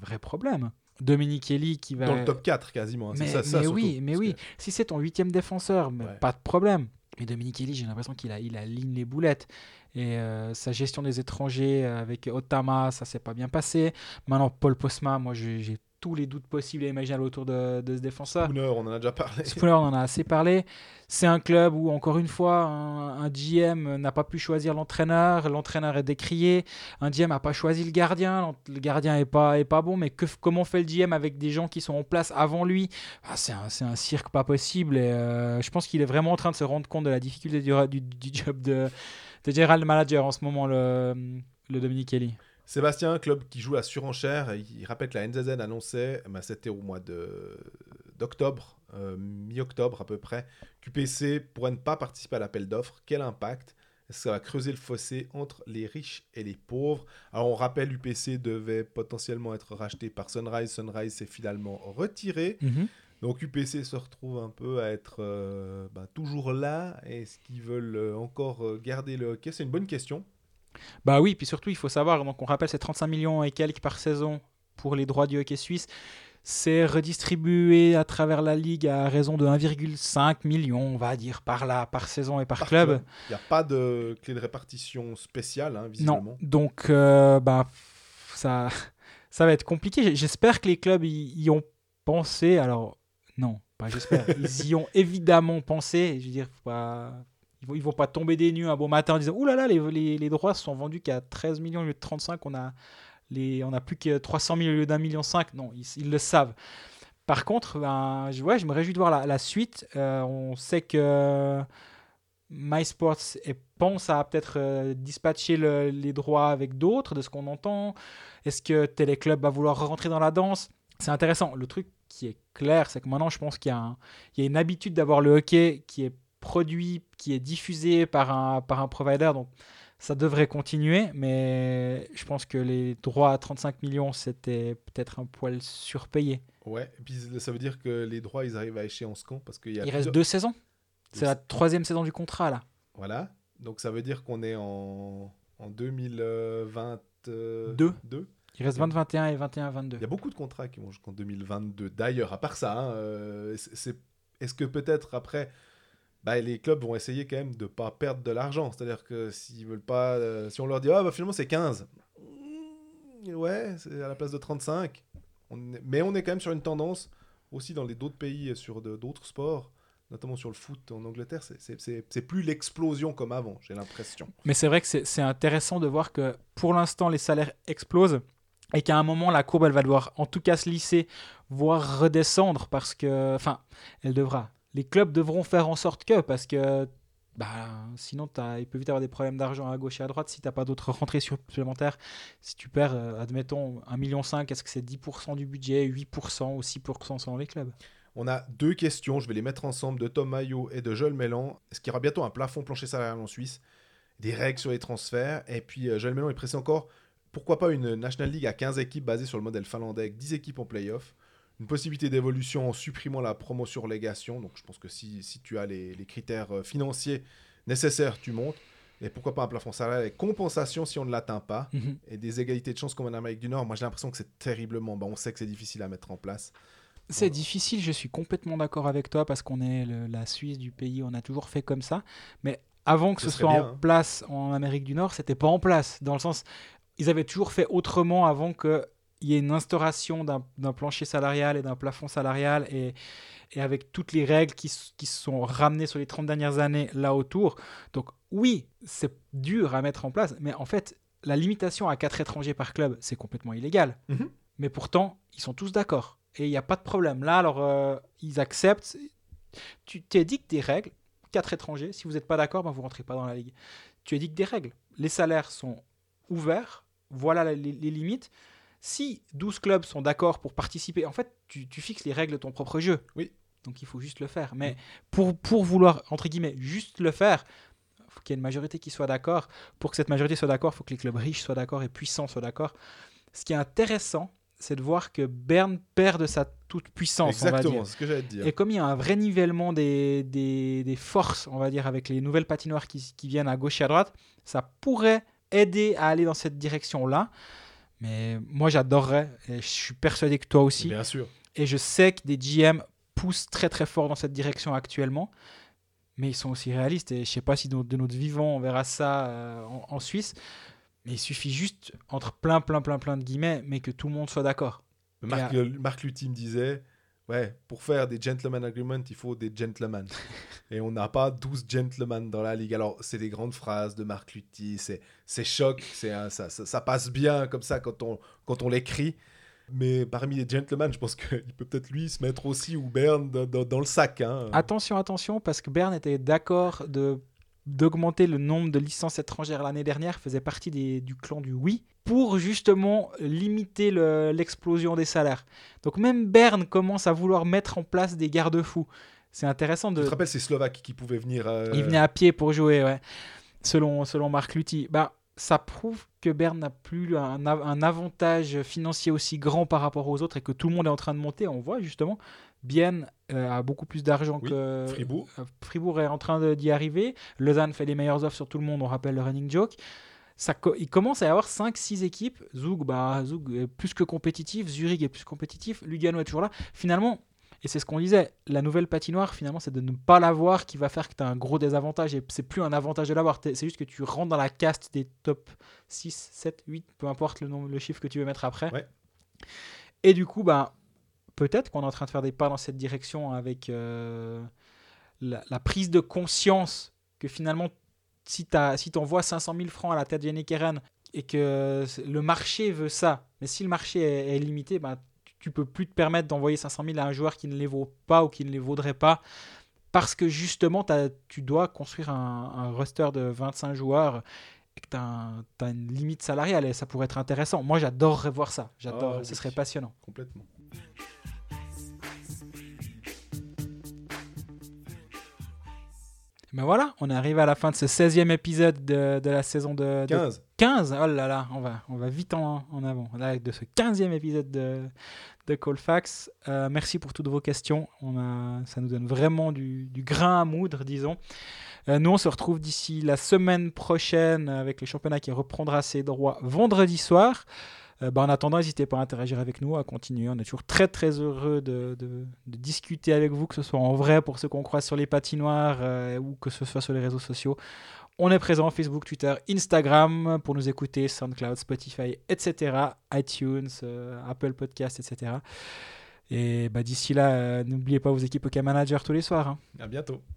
vrai problème. Dominique Kelly qui va. Dans le top 4 quasiment. hein. Mais, ça, ça mais surtout. oui, mais oui. que- Si c'est ton huitième défenseur, mais Ouais. pas de problème. Mais Dominique Kelly, j'ai l'impression qu'il a, il aligne les boulettes. Et euh, sa gestion des étrangers euh, avec Otama, ça s'est pas bien passé. Maintenant, Paul Posma, moi, j'ai tous les doutes possibles et imaginables autour de, de ce défenseur. Spooner, on en a déjà parlé. Spooner, on en a assez parlé. C'est un club où, encore une fois, un, un GM n'a pas pu choisir l'entraîneur. L'entraîneur est décrié. Un GM n'a pas choisi le gardien. Le gardien est pas, est pas bon. Mais que, comment fait le GM avec des gens qui sont en place avant lui? Ah, C'est un, un cirque pas possible. Et euh, je pense qu'il est vraiment en train de se rendre compte de la difficulté du, du, du job de, de general manager en ce moment, le, le Dominique Kelly. Sébastien, club qui joue la surenchère, il rappelle que la NZZ annonçait, bah, c'était au mois de- d'octobre, euh, mi-octobre à peu près, qu'UPC pourrait ne pas participer à l'appel d'offres. Quel impact? Est-ce que ça va creuser le fossé entre les riches et les pauvres? Alors on rappelle, UPC devait potentiellement être racheté par Sunrise. Sunrise s'est finalement retiré. Donc UPC se retrouve un peu à être euh, bah, toujours là. Est-ce qu'ils veulent euh, encore garder le hockey C'est une bonne question? Bah oui, puis surtout, il faut savoir, donc on rappelle, c'est 35 millions et quelques par saison pour les droits du hockey suisse. c'est redistribué à travers la ligue à raison de 1,5 million, on va dire, par là, par saison et par, Par club. Il n'y a pas de clé de répartition spéciale, hein, visiblement. Non, donc euh, bah, ça, *laughs* ça va être compliqué. J'espère que les clubs y, y ont pensé. Alors, non, pas j'espère. *laughs* Ils y ont évidemment pensé. Je veux dire, faut pas- ils vont, vont pas tomber des nues un beau matin en disant Ouh là là, les, les, droits sont vendus qu'à 13 millions au lieu de 35. On a, les, on a plus que 300 000 au lieu d'un million 5. Non, ils, le savent. Par contre, ben, je, je me réjouis de voir la, la suite. Euh, on sait que MySports pense à peut-être euh, dispatcher le- les droits avec d'autres, de ce qu'on entend. Est-ce que Téléclub va vouloir rentrer dans la danse? C'est intéressant. Le truc qui est clair, c'est que maintenant, je pense qu'il y, y a une habitude d'avoir le hockey qui est produit, qui est diffusé par un, par un provider. Donc, ça devrait continuer, mais je pense que les droits à 35 millions, c'était peut-être un poil surpayé. Ouais, et puis ça veut dire que les droits, ils arrivent à échéance quand Parce qu'il y a Il reste deux saisons. C'est la troisième saison du contrat, là. Voilà. Donc ça veut dire qu'on est en, en 2022. Deux. Deux. Il reste 20-21 et 21-22. Il y a beaucoup de contrats qui vont jusqu'en 2022. D'ailleurs, à part ça, hein, euh, c'est- est-ce que peut-être après, bah, les clubs vont essayer quand même de pas perdre de l'argent C'est-à-dire que s'ils veulent pas, euh, si on leur dit ah bah finalement c'est 15, Mm, ouais, c'est à la place de 35. On mais on est quand même sur une tendance aussi dans les d'autres pays sur d'autres sports, notamment sur le foot en Angleterre, c'est- plus l'explosion comme avant, j'ai l'impression. Mais c'est vrai que c'est intéressant de voir que pour l'instant, les salaires explosent et qu'à un moment, la courbe, elle va devoir en tout cas se lisser, voire redescendre parce que. Enfin, elle devra. Les clubs devront faire en sorte que, parce que. Bah, sinon, t'as- il peut vite avoir des problèmes d'argent à gauche et à droite si tu n'as pas d'autres *laughs* rentrées supplémentaires. Si tu perds, euh, admettons, 1,5 million, est-ce que c'est 10% du budget, 8% ou 6% selon les clubs? On a deux questions, je vais les mettre ensemble, de Tom Maillot et de Joël Mélan. Est-ce qu'il y aura bientôt un plafond plancher salarial en Suisse? Des règles sur les transferts Et puis euh, Joël Mélan est pressé encore, pourquoi pas une National League à 15 équipes basée sur le modèle finlandais avec 10 équipes en playoff? Une possibilité d'évolution en supprimant la promotion-relégation. Donc je pense que si, si tu as les, les critères euh, financiers nécessaires, tu montes. Et pourquoi pas un plafond salarial avec compensation si on ne l'atteint pas Mhm. et des égalités de chance comme en Amérique du Nord. Moi j'ai l'impression que c'est terriblement. Bah, on sait que c'est difficile à mettre en place. C'est difficile, je suis complètement d'accord avec toi parce qu'on est le- la Suisse du pays, on a toujours fait comme ça. Mais avant que Ce ce, soit bien, en hein. place en Amérique du Nord, c'était pas en place. Dans le sens, ils avaient toujours fait autrement avant qu'il y ait une instauration d'un plancher salarial et d'un plafond salarial et, et avec toutes les règles qui, qui se sont ramenées sur les 30 dernières années là autour. Donc oui, c'est dur à mettre en place, mais en fait, la limitation à 4 étrangers par club, c'est complètement illégal. Mhm. Mais pourtant, ils sont tous d'accord. Et il n'y a pas de problème. Là, alors, euh, ils acceptent. Tu t'édictes des règles. Quatre étrangers. Si vous n'êtes pas d'accord, ben, vous rentrez pas dans la ligue. Tu édictes des règles. Les salaires sont ouverts. Voilà les, les limites. Si 12 clubs sont d'accord pour participer, en fait, tu, tu fixes les règles de ton propre jeu. Oui. Donc il faut juste le faire. Mais pour, pour vouloir, entre guillemets, juste le faire, il faut qu'il y ait une majorité qui soit d'accord. Pour que cette majorité soit d'accord, il faut que les clubs riches soient d'accord et puissants soient d'accord. Ce qui est intéressant, c'est de voir que Berne perd de sa toute puissance, on va Exactement, dire. c'est ce que j'allais dire. Et comme il y a un vrai nivellement des, des, des forces, on va dire, avec les nouvelles patinoires qui, qui viennent à gauche et à droite, ça pourrait aider à aller dans cette direction-là. Mais moi, j'adorerais, et je suis persuadé que toi aussi. Bien sûr. Et je sais que des GM poussent très très fort dans cette direction actuellement. Mais ils sont aussi réalistes. Et je sais pas si de, de notre vivant, on verra ça euh, en, en Suisse. Mais il suffit juste, entre plein, plein, plein, plein de guillemets, mais que tout le monde soit d'accord. Marc, Et euh, Marc Lutti me disait Ouais, pour faire des gentleman agreements, il faut des gentlemen. *laughs* Et on n'a pas 12 gentlemen dans la ligue. Alors, c'est des grandes phrases de Marc Lutti, c'est c'est choc, c'est un- ça, ça, ça passe bien comme ça quand on, quand on l'écrit. Mais parmi les gentlemen, je pense *laughs* qu'il peut peut-être lui se mettre aussi ou Berne dans, dans- dans le sac. Hein. Attention, attention, parce que Berne était d'accord de d'augmenter le nombre de licences étrangères l'année dernière, faisait partie des- du clan du oui, pour justement limiter le- l'explosion des salaires. Donc même Berne commence à vouloir mettre en place des garde-fous. C'est intéressant de... Tu te rappelles ces Slovaques qui pouvaient venir. euh, Il venait à pied pour jouer, ouais. Selon, selon Marc Lutti. Bah, ça prouve que Berne n'a plus un, un avantage financier aussi grand par rapport aux autres et que tout le monde est en train de monter. On voit justement, Bienne euh, a beaucoup plus d'argent Oui, que Fribourg. euh, Fribourg est en train d'y arriver. Lausanne fait les meilleures offres sur tout le monde, on rappelle le running joke. ça, il commence à y avoir 5-6 équipes. Zug, bah, Zug est plus que compétitif, Zurich est plus compétitif, Lugano est toujours là. Finalement, et c'est ce qu'on disait, la nouvelle patinoire, finalement, c'est de ne pas l'avoir qui va faire que tu as un gros désavantage. Et c'est plus un avantage de l'avoir, c'est juste que tu rentres dans la caste des top 6, 7, 8, peu importe le, nombre, le chiffre que tu veux mettre après. Ouais. Et du coup, bah, peut-être qu'on est en train de faire des pas dans cette direction avec euh, la, la prise de conscience que finalement, si tu si envoies 500 000 francs à la tête de Yannick Eren et que c'est- le marché veut ça, mais si le marché est, est limité, bah, tu- peux plus te permettre d'envoyer 500 000 à un joueur qui ne les vaut pas ou qui ne les vaudrait pas parce que justement, tu dois construire un, un roster de 25 joueurs et que tu as, une limite salariale et ça pourrait être intéressant. Moi, j'adorerais voir ça. J'adore, Ah, ce oui. serait passionnant. Complètement. Ben voilà, on est arrivé à la fin de ce 16e épisode de, de la saison de, de 15. 15. Oh là là, on va, on va vite en, en avant. Là, de ce 15e épisode de, de Colfax. Euh, merci pour toutes vos questions. On a, ça nous donne vraiment du, du grain à moudre, disons. Euh, nous, on se retrouve d'ici la semaine prochaine avec le championnat qui reprendra ses droits vendredi soir. Euh, bah, en attendant, n'hésitez pas à interagir avec nous, à continuer. On est toujours très très heureux de, discuter avec vous, que ce soit en vrai pour ceux qu'on croise sur les patinoires euh, ou que ce soit sur les réseaux sociaux. On est présent Facebook, Twitter, Instagram pour nous écouter, SoundCloud, Spotify, etc. iTunes, euh, Apple Podcast, etc. Et bah, d'ici là, n'oubliez pas vos équipes OK Manager tous les soirs. hein. À bientôt.